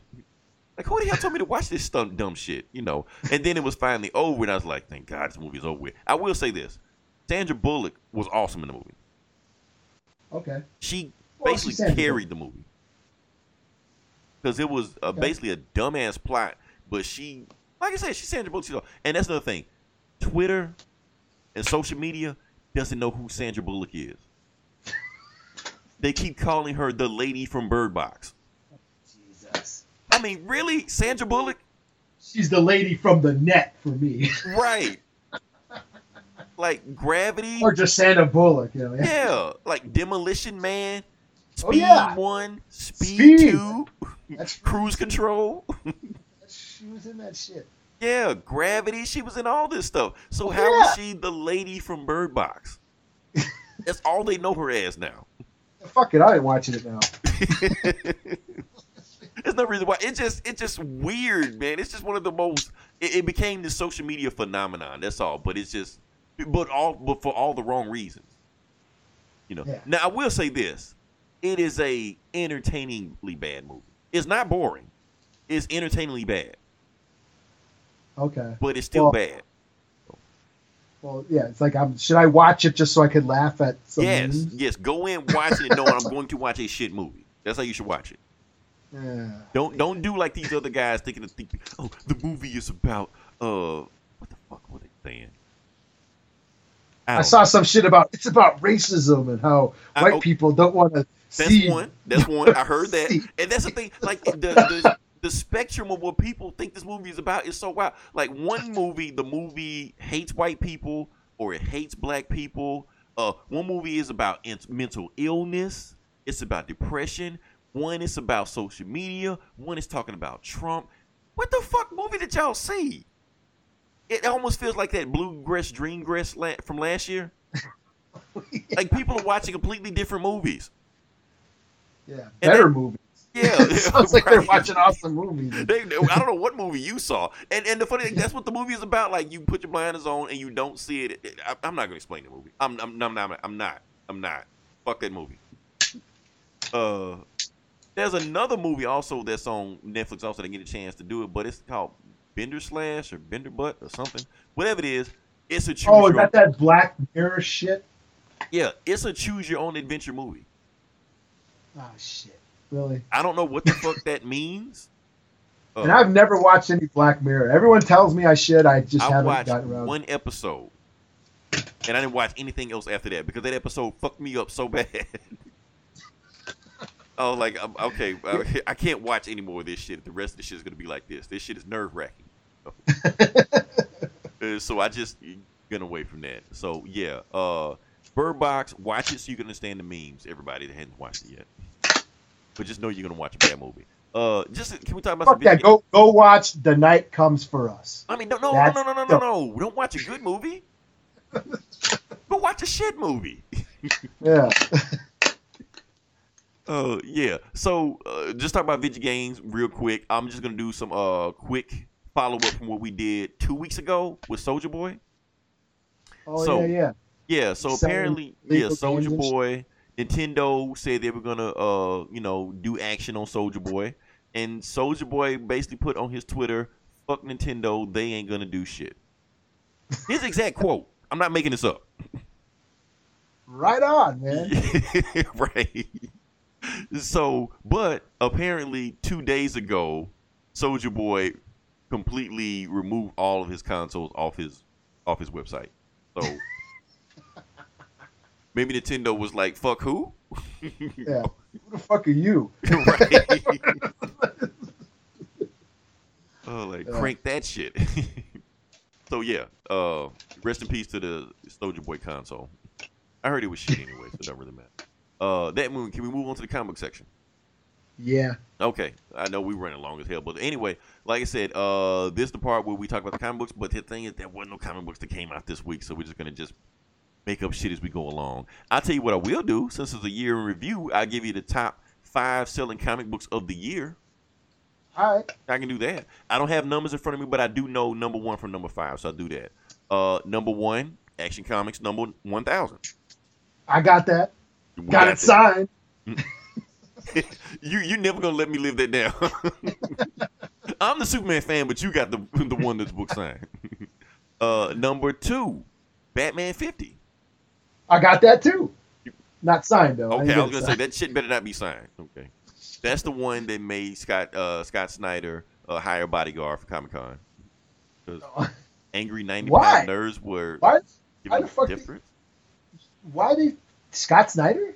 Like, who the hell told me to watch this dumb, dumb shit? You know. And then it was finally over, and I was like, thank God this movie's over with. I will say this: Sandra Bullock was awesome in the movie. okay. She Well, basically Sandra carried the movie because it was uh, Okay. basically a dumbass plot, but she, like I said, she's Sandra Bullock. She's, and that's another thing: Twitter and social media doesn't know who Sandra Bullock is. they keep calling her the lady from Bird Box. Jesus. I mean, really, Sandra Bullock? She's the lady from the net for me, Right. like Gravity. or just Sandra Bullock. You know. Yeah. Yeah, like Demolition Man, Speed Oh, yeah. One, Speed, Speed. Two, That's Cruise Control. she was in that shit. Yeah, Gravity. She was in all this stuff. So how is yeah. she the lady from Bird Box? That's all they know her as now. Fuck it, I ain't watching it now. There's no reason why. It's just it's just weird, man. It's just one of the most. It, it became this social media phenomenon. That's all. But it's just, but all but for all the wrong reasons. You know. Yeah. Now I will say this: it is a entertainingly bad movie. It's not boring. It's entertainingly bad, Okay. but it's still Well, bad. Well, yeah, it's like, I'm, should I watch it just so I could laugh at some yes, yes. Go in, watch it, and knowing I'm going to watch a shit movie. That's how you should watch it. Yeah. Don't don't do like these other guys thinking of think, oh the movie is about uh what the fuck were they saying? I don't saw some shit about it's about racism and how I- white oh, people don't want to That's see. one. That's one. I heard that, and that's the thing. Like the, the the spectrum of what people think this movie is about is so wild. Like one movie, the movie hates white people or it hates black people. Uh, one movie is about in- mental illness. It's about depression. One is about social media. One is talking about Trump. What the fuck movie did y'all see? It almost feels like that bluegrass dreamgrass la- from last year. Like people are watching completely different movies. Yeah, And better that- movies. Yeah, Sounds like they're watching awesome movies. They, they- I don't know what movie you saw, and and the funny thing, that's what the movie is about. Like you put your blinders on and you don't see it. I, I'm not gonna explain the movie. I'm I'm, I'm not. I'm not. I'm not. Fuck that movie. Uh, there's another movie also that's on Netflix. Also, didn't get a chance to do it, but it's called Bender Slash or Bender Butt or something. Whatever it is, it's a choose Oh, is your that that Black Mirror shit? yeah, it's a choose your own adventure movie. Oh shit, really? I don't know what the fuck that means. Uh, And I've never watched any Black Mirror. Everyone tells me I should. I just I haven't watched gotten around. one episode, and I didn't watch anything else after that because that episode fucked me up so bad. Oh, like okay, uh, I can't watch any more of this shit. The rest of the shit is gonna be like this. This shit is nerve wracking. Uh, so I just get away from that. So yeah, uh, Bird Box, watch it so you can understand the memes. Everybody that hasn't watched it yet, but just know you're gonna watch a bad movie. Uh, just can we talk about Fuck that. Go go watch The Night Comes for Us. I mean, no, no, no, That's no, no, no, no, no. Don't watch a good movie. Go watch a shit movie. Yeah. Uh, yeah. So, uh, just talk about video games real quick. I'm just gonna do some uh quick follow up from what we did two weeks ago with Soulja Boy. Oh So- yeah, yeah. Yeah. So Selling apparently, yeah, Soulja. Boy. Nintendo said they were gonna uh you know do action on Soulja Boy, and Soulja Boy basically put on his Twitter, "Fuck Nintendo, they ain't gonna do shit." His exact quote. I'm not making this up. Right on, man. right. So, but apparently, two days ago, Soulja Boy completely removed all of his consoles off his off his website. So maybe Nintendo was like, "Fuck who?" Yeah. Who the fuck are you? right. oh, like Yeah. crank that shit. so yeah, uh, rest in peace to the Soulja Boy console. I heard it was shit anyway, so it don't really matter. Uh, that movie. Can we move on to the comic section? Yeah. Okay, I know we running long as hell, but anyway, like I said, uh, this is the part where we talk about the comic books. But the thing is, there wasn't no comic books that came out this week, so we're just gonna just make up shit as we go along. I'll tell you what I will do. Since it's a year in review, I'll give you the top five selling comic books of the year. All right. I can do that. I don't have numbers in front of me, but I do know number one from number five, so I'll do that. Uh, number one, Action Comics number one thousand. I got that. Got it signed. you you never gonna let me live that down. I'm the Superman fan, but you got the the one that's book signed. uh, number two, Batman 50. I got that too. Not signed though. Okay, didn't I was gonna say that shit better not be signed. Okay, that's the one that made Scott uh, Scott Snyder hire a bodyguard for Comic Con. Angry 90 Why? nerds were Why? why the fuck different. Why did Scott Snyder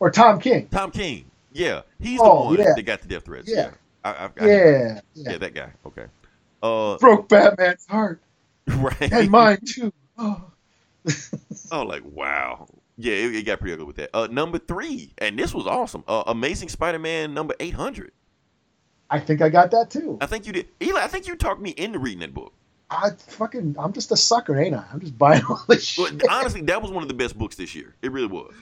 or Tom King? Tom King, yeah, he's Oh, the one yeah. that got the death threats. Yeah. I, I, I, Yeah. yeah, Yeah. that guy. Okay, uh, Broke Batman's heart right. and mine too. Oh. Oh, like wow. Yeah, it, it got pretty ugly with that. Uh, number three, and this was awesome. Uh, Amazing Spider-Man number eight hundred. I think I got that too. I think you did, Eli. I think you talked me into reading that book. I fucking I'm just a sucker, ain't I? I'm just buying all this But shit. honestly, that was one of the best books this year. It really was.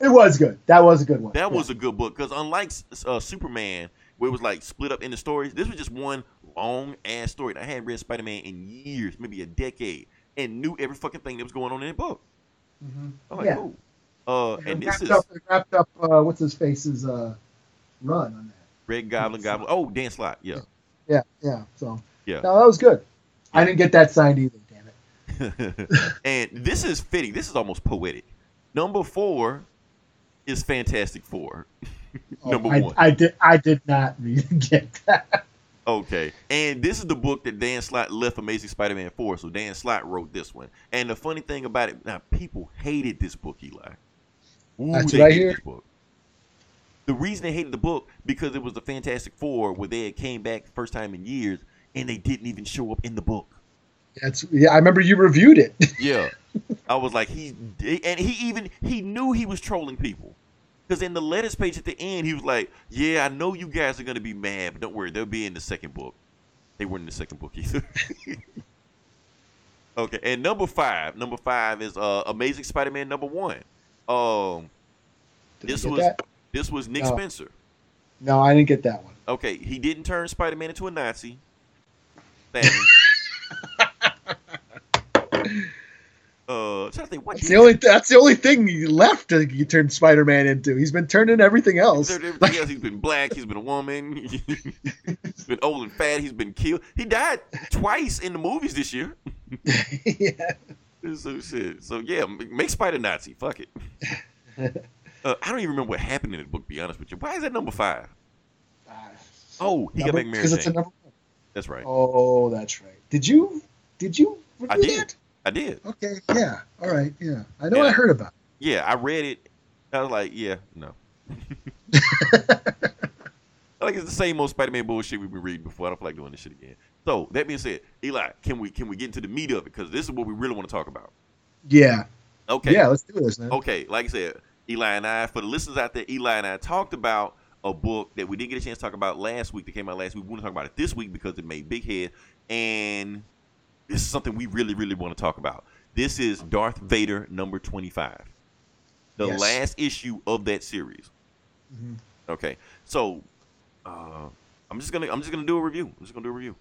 It was good. That was a good one. That Yeah. was a good book because unlike uh, Superman, where it was like split up into stories, this was just one long ass story. I hadn't read Spider-Man in years, maybe a decade, and knew every fucking thing that was going on in the book. Mhm. I'm like, Yeah. cool. Uh, and this is up, wrapped up uh, what's his face's uh, run on that. Red Goblin, Goblin. Oh, Dan Slott. Yeah. Yeah, yeah. So Yeah. no, that was good. I didn't get that signed either. Damn it. and this is fitting. This is almost poetic. Number four is Fantastic Four. Oh, Number I, one. I did. I did not really get that. Okay. And this is the book that Dan Slott left Amazing Spider-Man 4. So Dan Slott wrote this one. And the funny thing about it, now people hated this book, Eli. Ooh, That's they what I hated hear. this book. The reason they hated the book because it was the Fantastic Four where they had came back first time in years and they didn't even show up in the book. That's yeah. I remember you reviewed it. Yeah. I was like, he and he even he knew he was trolling people. Because in the letters page at the end, he was like, Yeah, I know you guys are gonna be mad, but don't worry, they'll be in the second book. They weren't in the second book either. okay, and number five, number five is uh Amazing Spider-Man number one. Um Did This was- that? this was Nick No. Spencer. No, I didn't get that one. Okay, he didn't turn Spider-Man into a Nazi. Uh, think That's the only. That's the only thing he left to you turn Spider-Man into. He's been turning everything else. Everything else. He's been black. He's been a woman. he's been old and fat. He's been killed. He died twice in the movies this year. yeah. So shit. So yeah, make Spider Nazi. Fuck it. Uh, I don't even remember what happened in the book. Be honest with you. Why is that number five? Oh, he got back Mary Because it's a Jane. number. That's right. Oh, that's right. Did you? Did you? I review did. that? I did. Okay. Yeah. All right. Yeah. I know. Yeah. I heard about. Yeah, I read it. I was like, yeah, no. like it's the same old Spider-Man bullshit we've been reading before. I don't feel like doing this shit again. So that being said, Eli, can we can we get into the meat of it? Because this is what we really want to talk about. Yeah. Okay. Yeah, let's do this, man. Okay, like I said, Eli and I, for the listeners out there, Eli and I talked about a book that we didn't get a chance to talk about last week that came out last week. We want to talk about it this week because it made big head, and this is something we really, really want to talk about. This is Darth Vader number twenty-five, the Yes. last issue of that series. Mhm. Okay, so uh, I'm just gonna I'm just gonna do a review. I'm just gonna do a review.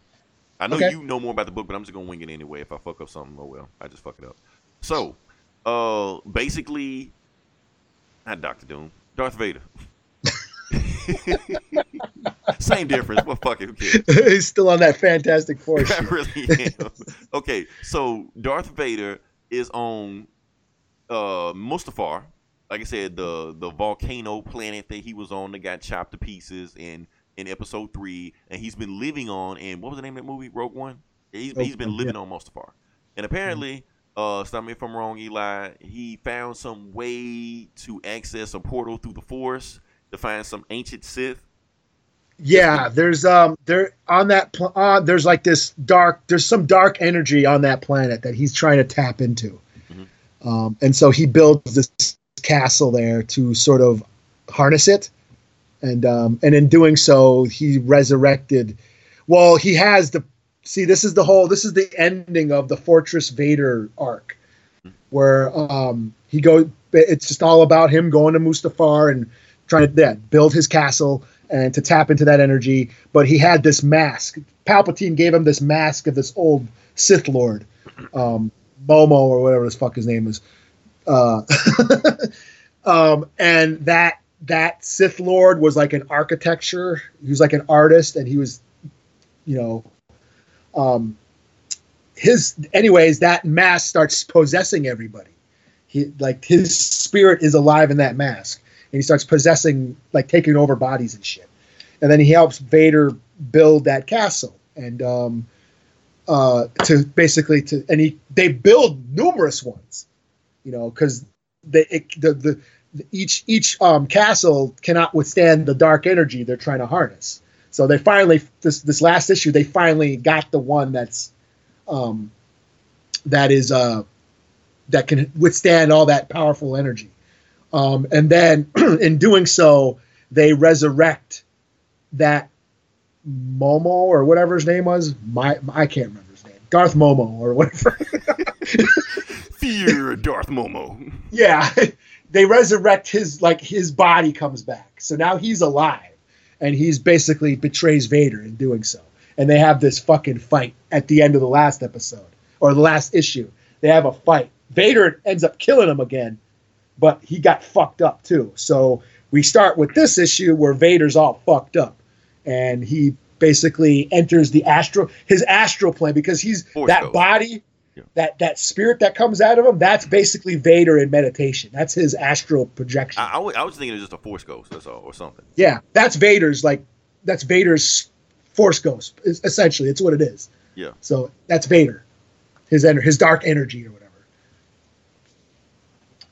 I know Okay. you know more about the book, but I'm just gonna wing it anyway. If I fuck up something, oh well, I just fuck it up. So, uh, basically, not Doctor Doom, Darth Vader. Same difference. Well, fuck it. Who cares? He's still on that Fantastic Four I really am. Okay, so Darth Vader is on uh Mustafar. Like I said, the the volcano planet that he was on that got chopped to pieces in in episode three, and he's been living on. And what was the name of that movie? Rogue One. He's, he's been living on Mustafar, and apparently, uh, stop me if I'm wrong, Eli. He found some way to access a portal through the Force to find some ancient Sith. Yeah, there's um there on that pl- uh, there's like this dark there's some dark energy on that planet that he's trying to tap into, Mhm. um, and so he builds this castle there to sort of harness it, and um, and in doing so he resurrected. Well, he has the see this is the whole this is the ending of the Fortress Vader arc, where um he go it's just all about him going to Mustafar and trying to yeah, build his castle and to tap into that energy. But he had this mask. Palpatine gave him this mask of this old Sith Lord, um, Momo or whatever the fuck his name is. Uh, um, and that that Sith Lord was like an architecture. He was like an artist, and he was, you know, um, his. Anyways, that mask starts possessing everybody. He like his spirit is alive in that mask he starts possessing like taking over bodies and shit. And then he helps vader build that castle. And um uh to basically to and he they build numerous ones you know because they it, the, the each each um castle cannot withstand the dark energy they're trying to harness. So they finally this this last issue they finally got the one that's um that is uh that can withstand all that powerful energy um, and then in doing so, they resurrect that Momo or whatever his name was. My, I can't remember his name. Darth Momo or whatever. Fear Darth Momo. yeah, they resurrect his like his body comes back. So now he's alive, and he's basically betrays Vader in doing so. And they have this fucking fight at the end of the last episode or the last issue. They have a fight. Vader ends up killing him again, but he got fucked up too. So we start with this issue where Vader's all fucked up, and he basically enters the astral his astral plane because he's Force that ghost. body. Yeah. That that spirit that comes out of him, that's basically Vader in meditation. That's his astral projection. I, I, wa- I was thinking it was just a Force Ghost, that's all, or something. Yeah, that's Vader's like that's Vader's force ghost. Essentially, it's what it is. Yeah. So that's Vader, his ener- his dark energy or whatever.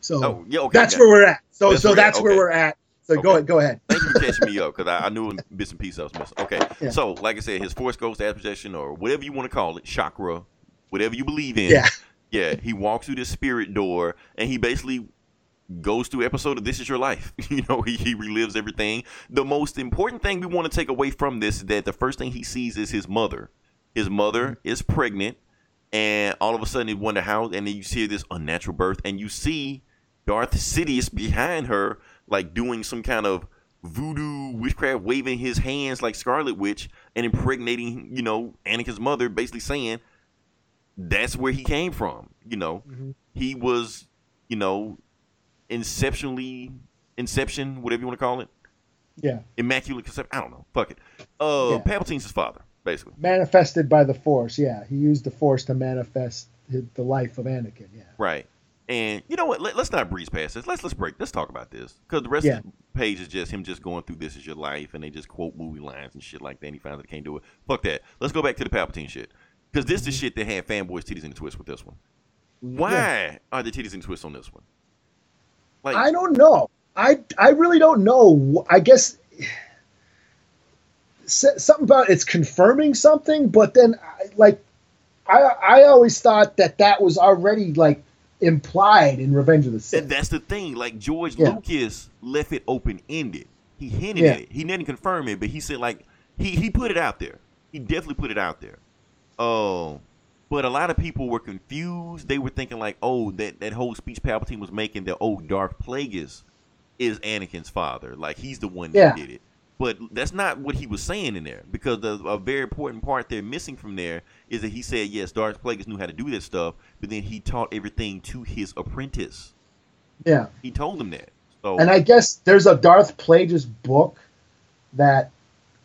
So Oh, yeah, okay. that's where we're at. So That's so where we're at, that's where okay. we're at. So go ahead, go ahead. Thank you for catching me up because I, I knew bits and pieces I was missing. Okay, Yeah. so like I said, his Force Ghost as projection or whatever you want to call it, chakra, whatever you believe in. Yeah. Yeah, he walks through this spirit door and he basically goes through episode of This Is Your Life. you know, he, he relives everything. The most important thing we want to take away from this is that the first thing he sees is his mother. His mother mm-hmm. is pregnant, and all of a sudden you wonder how, and then you see this unnatural birth, and you see Darth Sidious behind her, like doing some kind of voodoo witchcraft, waving his hands like Scarlet Witch and impregnating, you know, Anakin's mother, basically saying that's where he came from. You know, Mhm. he was, you know, inceptionally, inception, whatever you want to call it, Yeah, immaculate conception. I don't know. Fuck it. Uh, Yeah. Palpatine's his father, basically. manifested by the Force. Yeah, he used the Force to manifest the life of Anakin. Yeah. Right. And you know what? Let, us not breeze past this. Let's let's break. Let's talk about this because the rest Yeah. of the page is just him just going through this is your life, and they just quote movie lines and shit like that. And he finds that he can't do it. Fuck that. Let's go back to the Palpatine shit because this is the mm-hmm. shit that had fanboys titties in the twist with this one. Why are the titties in the twist on this one? Like I don't know. I I really don't know. I guess something about it's confirming something, but then like I I always thought that that was already like implied in Revenge of the Sith. And that's the thing. Like George yeah. Lucas left it open ended. He hinted yeah. at it. He didn't confirm it, but he said like he he put it out there. He definitely put it out there. Oh, but a lot of people were confused. They were thinking like, oh, that that whole speech Palpatine was making that oh Darth Plagueis is Anakin's father. Like he's the one that yeah. did it. But that's not what he was saying in there because the, a very important part they're missing from there is that he said yes, Darth Plagueis knew how to do this stuff, but then he taught everything to his apprentice. Yeah, he told him that. So, and I guess there's a Darth Plagueis book that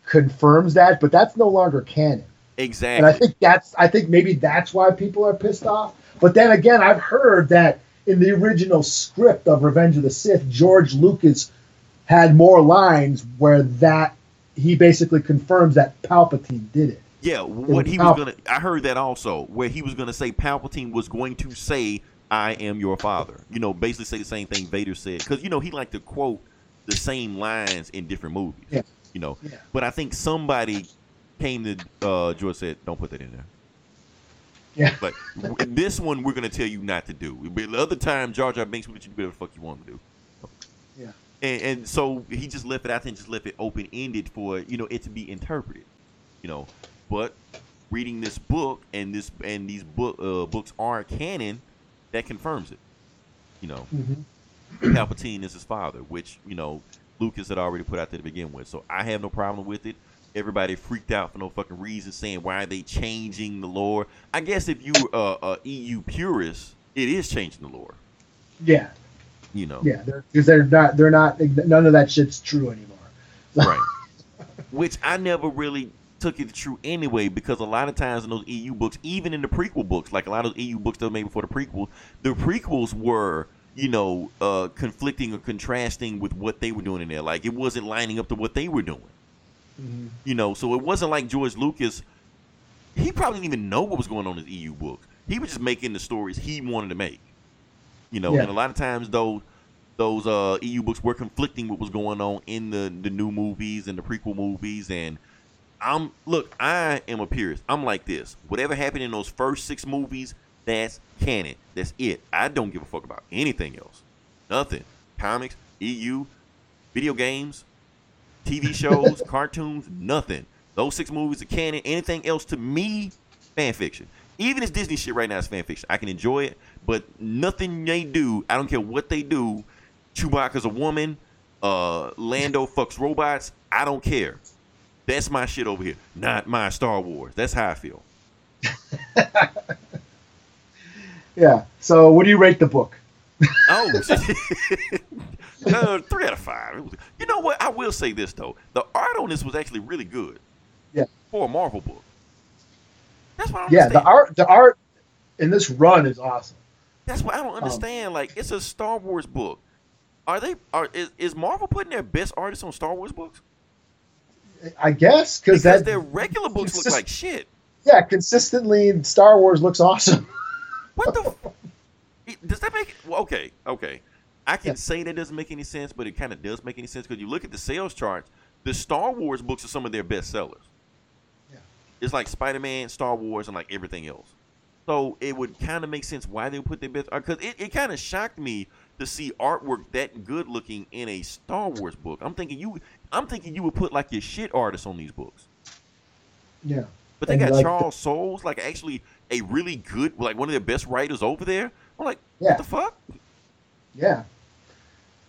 confirms that, but that's no longer canon. Exactly. And I think that's I think maybe that's why people are pissed off. But then again, I've heard that in the original script of Revenge of the Sith, George Lucas had more lines where that he basically confirms that Palpatine did it. Yeah, what he was gonna I heard that also, where he was gonna say Palpatine was going to say, I am your father. You know, basically say the same thing Vader said. Because, you know, he liked to quote the same lines in different movies. Yeah. You know. Yeah. But I think somebody came to uh George said, Don't put that in there. Yeah. But this one we're gonna tell you not to do. But the other time Jar Jar Binks would you do whatever the fuck you want to do. Yeah. And, and so he just left it out there and just left it open ended for, you know, it to be interpreted. You know. But reading this book and this and these book uh, books are canon, that confirms it. You know. Mm-hmm. Palpatine is his father, which, you know, Lucas had already put out there to begin with. So I have no problem with it everybody freaked out for no fucking reason, saying why are they changing the lore? I guess if you are a, a EU purist, it is changing the lore. Yeah. You know. Yeah, because they're, they're, not they're not none of that shit's true anymore. right. Which I never really took it true anyway, because a lot of times in those EU books, even in the prequel books, like a lot of those EU books that were made before the prequel, the prequels were you know, uh, conflicting or contrasting with what they were doing in there. Like it wasn't lining up to what they were doing. Mm-hmm. You know, so it wasn't like George Lucas. He probably didn't even know what was going on in his EU book. He was just making the stories he wanted to make. You know, yeah. and a lot of times those those uh, EU books were conflicting with what was going on in the the new movies and the prequel movies. And I'm look, I am a purist. I'm like this. Whatever happened in those first six movies, that's canon. That's it. I don't give a fuck about anything else. Nothing. Comics, EU, video games, TV shows, cartoons, nothing. Those six movies are canon. Anything else to me, fan fiction. Even this Disney shit right now is fan fiction. I can enjoy it, but nothing they do, I don't care what they do. Chewbacca's a woman. Uh, Lando fucks robots. I don't care. That's my shit over here. Not my Star Wars. That's how I feel. yeah. So, what do you rate the book? oh, uh, three out of five. You know what? I will say this though: the art on this was actually really good. Yeah. For a Marvel book. That's what I Yeah, the art, the art in this run is awesome. That's what I don't um, understand. Um, like, it's a Star Wars book. Are they? Are is, is Marvel putting their best artists on Star Wars books? I guess because that their regular books look like shit. Yeah, consistently, Star Wars looks awesome. what the? Does that make? Well, okay, okay. I can yeah. say that doesn't make any sense, but it kind of does make any sense because you look at the sales charts. The Star Wars books are some of their best sellers. Yeah. It's like Spider Man, Star Wars, and like everything else. So it would kind of make sense why they would put their best uh, because it, it kind of shocked me to see artwork that good looking in a Star Wars book. I'm thinking you, I'm thinking you would put like your shit artists on these books. Yeah. But they and got like Charles the- Soule, like actually a really good, like one of their best writers over there. I'm like, yeah. what the fuck? Yeah.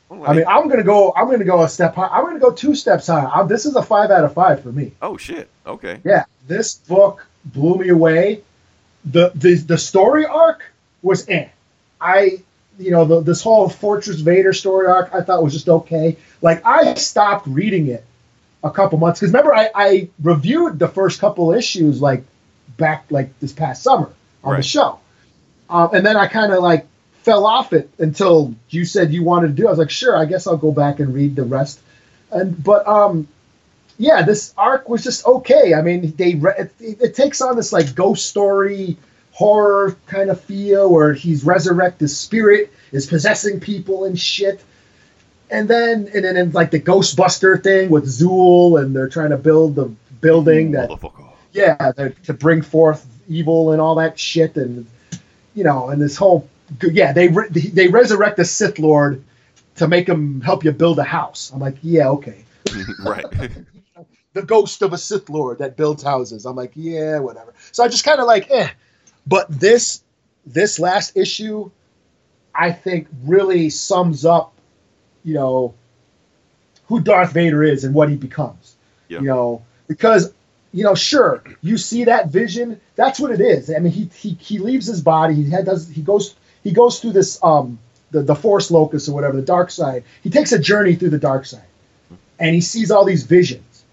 Like, I mean, I'm gonna go. I'm gonna go a step high. I'm gonna go two steps high. I'm, this is a five out of five for me. Oh shit. Okay. Yeah, this book blew me away. the the The story arc was eh. I, you know, the, this whole Fortress Vader story arc I thought was just okay. Like I stopped reading it a couple months because remember I, I reviewed the first couple issues like back like this past summer on right. the show, um, and then I kind of like fell off it until you said you wanted to do. It. I was like, sure, I guess I'll go back and read the rest. And but um, yeah, this arc was just okay. I mean, they it, it takes on this like ghost story horror kind of feel where he's resurrected, his spirit is possessing people and shit. and then and then it's like the Ghostbuster thing with Zuul, and they're trying to build the building that yeah to bring forth evil and all that shit, and you know, and this whole yeah they re- they resurrect the Sith Lord to make him help you build a house. I'm like, yeah, okay. right. the ghost of a Sith Lord that builds houses. I'm like, yeah, whatever. So I just kind of like, eh. But this this last issue, I think, really sums up, you know, who Darth Vader is and what he becomes. Yeah. You know, because you know, sure, you see that vision. That's what it is. I mean, he he, he leaves his body. He does he goes he goes through this um the the Force locus or whatever the dark side. He takes a journey through the dark side, and he sees all these visions,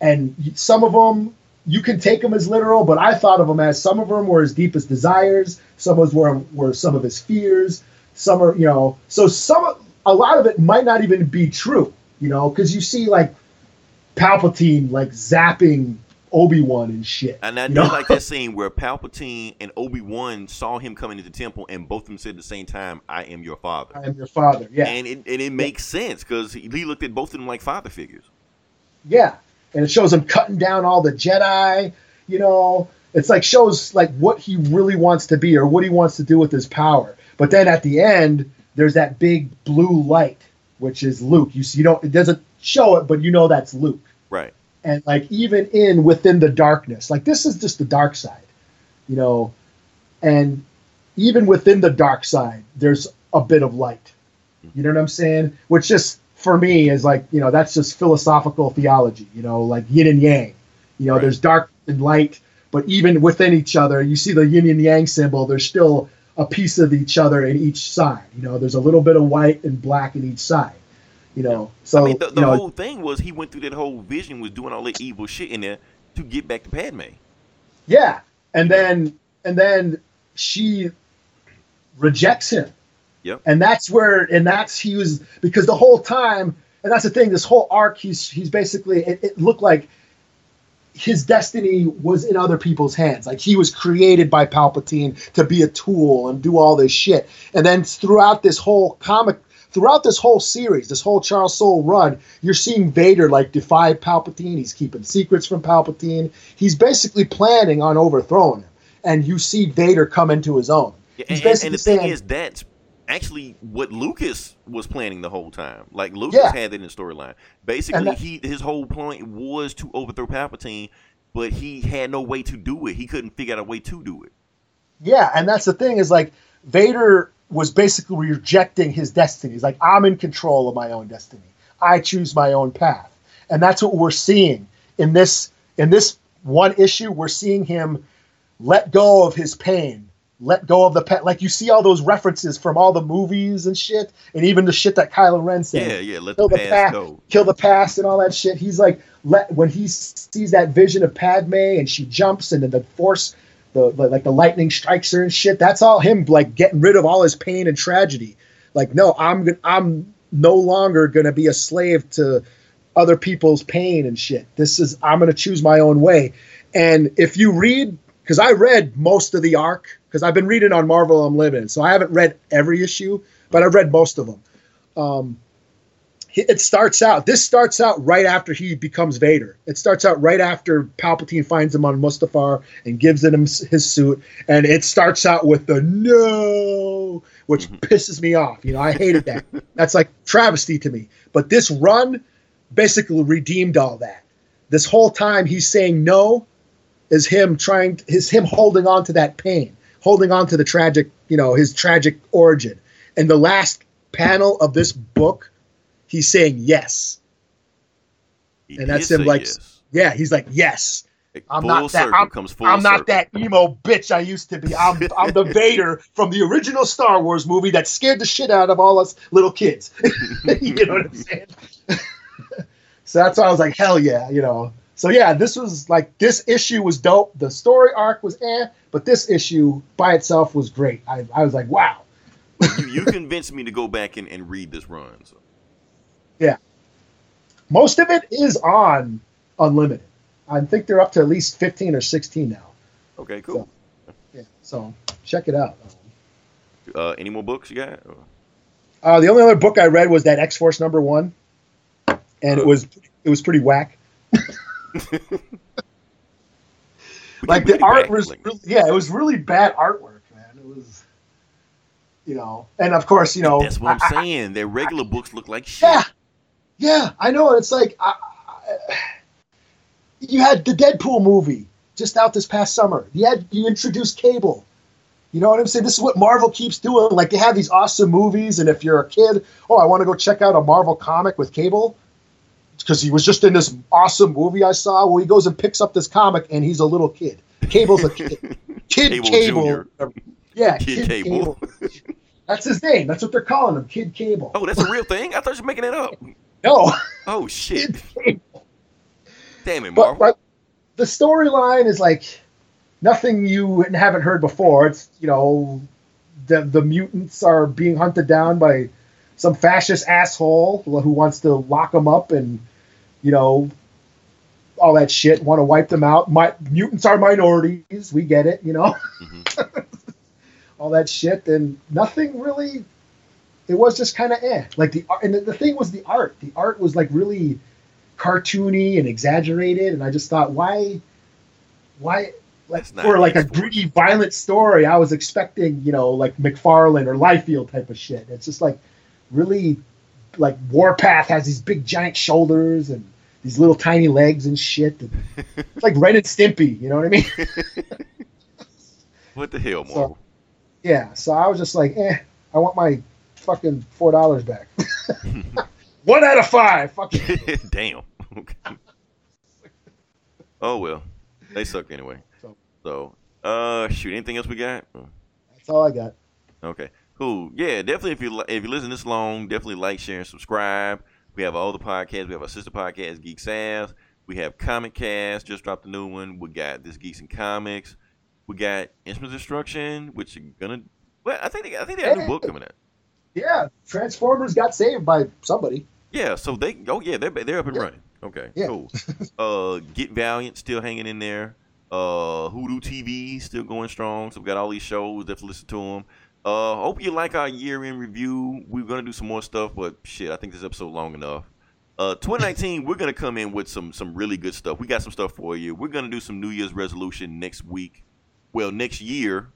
and some of them you can take them as literal, but I thought of them as some of them were his deepest desires, some of them were, were some of his fears, some are you know. So some a lot of it might not even be true, you know, because you see like Palpatine like zapping Obi Wan and shit. And I do know? like that scene where Palpatine and Obi Wan saw him coming into the temple, and both of them said at the same time, "I am your father." I am your father. Yeah, And it and it makes sense because he, he looked at both of them like father figures. yeah, and it shows him cutting down all the Jedi. You know, it's like shows like what he really wants to be or what he wants to do with his power. But then at the end, there's that big blue light, which is Luke. You see, you don't it doesn't show it, but you know that's Luke. Right. and like even in within the darkness like this is just the dark side you know and even within the dark side there's a bit of light you know what i'm saying which just for me is like you know that's just philosophical theology you know like yin and yang you know Right. there's dark and light but even within each other you see the yin and yang symbol there's still a piece of each other in each side you know there's a little bit of white and black in each side you know so I mean, the, the you know, whole thing was he went through that whole vision, was doing all that evil shit in there to get back to Padme. Yeah, and then and then she rejects him. Yep. And that's where and that's he was because the whole time and that's the thing. This whole arc, he's he's basically it, it looked like his destiny was in other people's hands. Like he was created by Palpatine to be a tool and do all this shit. And then throughout this whole comic, throughout this whole series, this whole Charles Soule run, you're seeing Vader like defy Palpatine. He's keeping secrets from Palpatine. He's basically planning on overthrowing him. And you see Vader come into his own. Yeah, and, and, the thing is, that's actually what Lucas was planning the whole time. Like Lucas Yeah. had that in the storyline. Basically, that- he his whole point was to overthrow Palpatine, but he had no way to do it. He couldn't figure out a way to do it. Yeah, and that's the thing is like Vader was basically rejecting his destiny. He's like, I'm in control of my own destiny. I choose my own path. And that's what we're seeing in this in this one issue. We're seeing him let go of his pain, let go of the pet. Like you see all those references from all the movies and shit, and even the shit that Kylo Ren said Yeah, yeah. Let kill the the past go. kill the past, and all that shit. He's like, let when he sees that vision of Padme and she jumps, and then the Force, the the- like the lightning strikes her and shit. That's all him like getting rid of all his pain and tragedy. Like, no, I'm I'm no longer gonna be a slave to other people's pain and shit. This is I'm gonna choose my own way. And if you read, because I read most of the arc, because I've been reading on Marvel Unlimited, so I haven't read every issue, but I've read most of them. Um, it starts out this starts out right after he becomes vader. It starts out right after palpatine finds him on mustafar and gives him his suit and it starts out with the no which Mhm. pisses me off. You know i hated that. That's like travesty to me. But this run basically redeemed all that. This whole time he's saying no is him trying is him holding on to that pain holding on to the tragic you know his tragic origin and the last panel of this book he's saying yes. He And that's him, like, yes. Yeah, he's like, yes. I'm not that- full I'm not that emo bitch I used to be. I'm I'm the Vader from the original Star Wars movie that scared the shit out of all us little kids. you know what I'm saying? so that's why I was like, hell yeah, you know. So yeah, this was like this issue was dope. The story arc was eh, but this issue by itself was great. I, I was like, wow. you, you convinced me to go back and, and read this run. So. Most of it is on Unlimited. I think they're up to at least 15 or 16 now. Okay, cool. Yeah, so check it out. Uh, any more books you got? Uh, the only other book I read was that X Force number one, and it was it was pretty whack. like the art was, really, yeah, it was really bad artwork, man. It was, you know, and of course, you know, that's what I'm I, saying. Their regular books look like shit. Yeah, yeah, I know. It's like I, I, you had the Deadpool movie just out this past summer. You had you introduced Cable. You know what I'm saying? This is what Marvel keeps doing. Like they have these awesome movies, and if you're a kid, oh, I want to go check out a Marvel comic with Cable because he was just in this awesome movie I saw. Well, he goes and picks up this comic, and he's a little kid. Cable's a kid. Kid Cable. Cable. Yeah, Kid, kid Cable. Cable. That's his name. That's what they're calling him, Kid Cable. Oh, that's a real thing. I thought you were making it up. No. Oh shit. Damn it, Marvel. But, but the storyline is like nothing you haven't heard before. It's you know the the mutants are being hunted down by some fascist asshole who wants to lock them up and you know all that shit. Want to wipe them out. My mutants are minorities. We get it. You know. Mm-hmm. all that shit and nothing really. It was just kind of eh. Like the art and the, the thing was the art. The art was like really cartoony and exaggerated, and I just thought, why, why, like for like a gritty, violent story, I was expecting, you know, like McFarlane or Liefeld type of shit. It's just like really, like Warpath has these big giant shoulders and these little tiny legs and shit. And it's like Ren and Stimpy, you know what I mean? what the hell, Marvel? So, yeah, so I was just like, eh, I want my fucking four dollars back. One out of five. Fucking damn. oh well, they suck anyway. So, so, uh, shoot. Anything else we got? That's all I got. Okay, cool. Yeah, definitely. If you if you listen this long, definitely like, share, and subscribe. We have all the podcasts. We have our sister podcast, Geek Savs. We have Comic Cast. Just dropped a new one. We got this Geeks and Comics. We got Instrument Destruction, which are gonna. Well, I think they, I think they have a new book coming out. Yeah, Transformers got saved by somebody. Yeah, so they. Oh yeah, they're they're up and yeah. running. Okay, yeah. cool. uh, Get Valiant still hanging in there. Uh, Hoodoo TV still going strong. So we got all these shows. Definitely listen to them. Uh, hope you like our year in review. We're gonna do some more stuff, but shit, I think this episode long enough. Uh, 2019, we're gonna come in with some some really good stuff. We got some stuff for you. We're gonna do some New Year's resolution next week. Well, next year,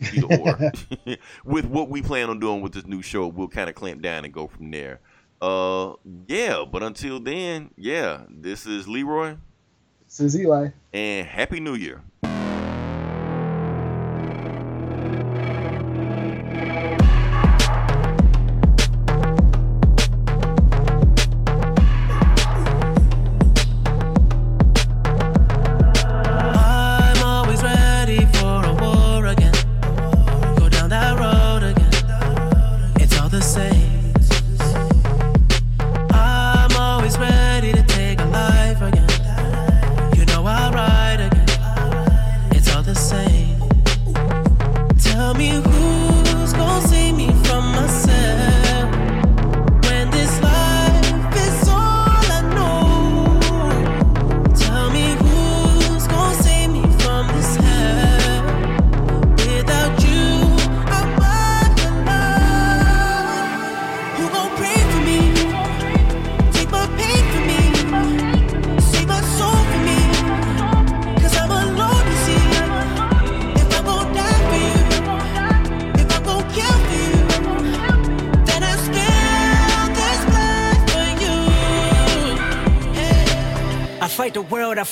either or. with what we plan on doing with this new show, we'll kind of clamp down and go from there. Uh, yeah, but until then, yeah, this is Leroy. This is Eli. And Happy New Year.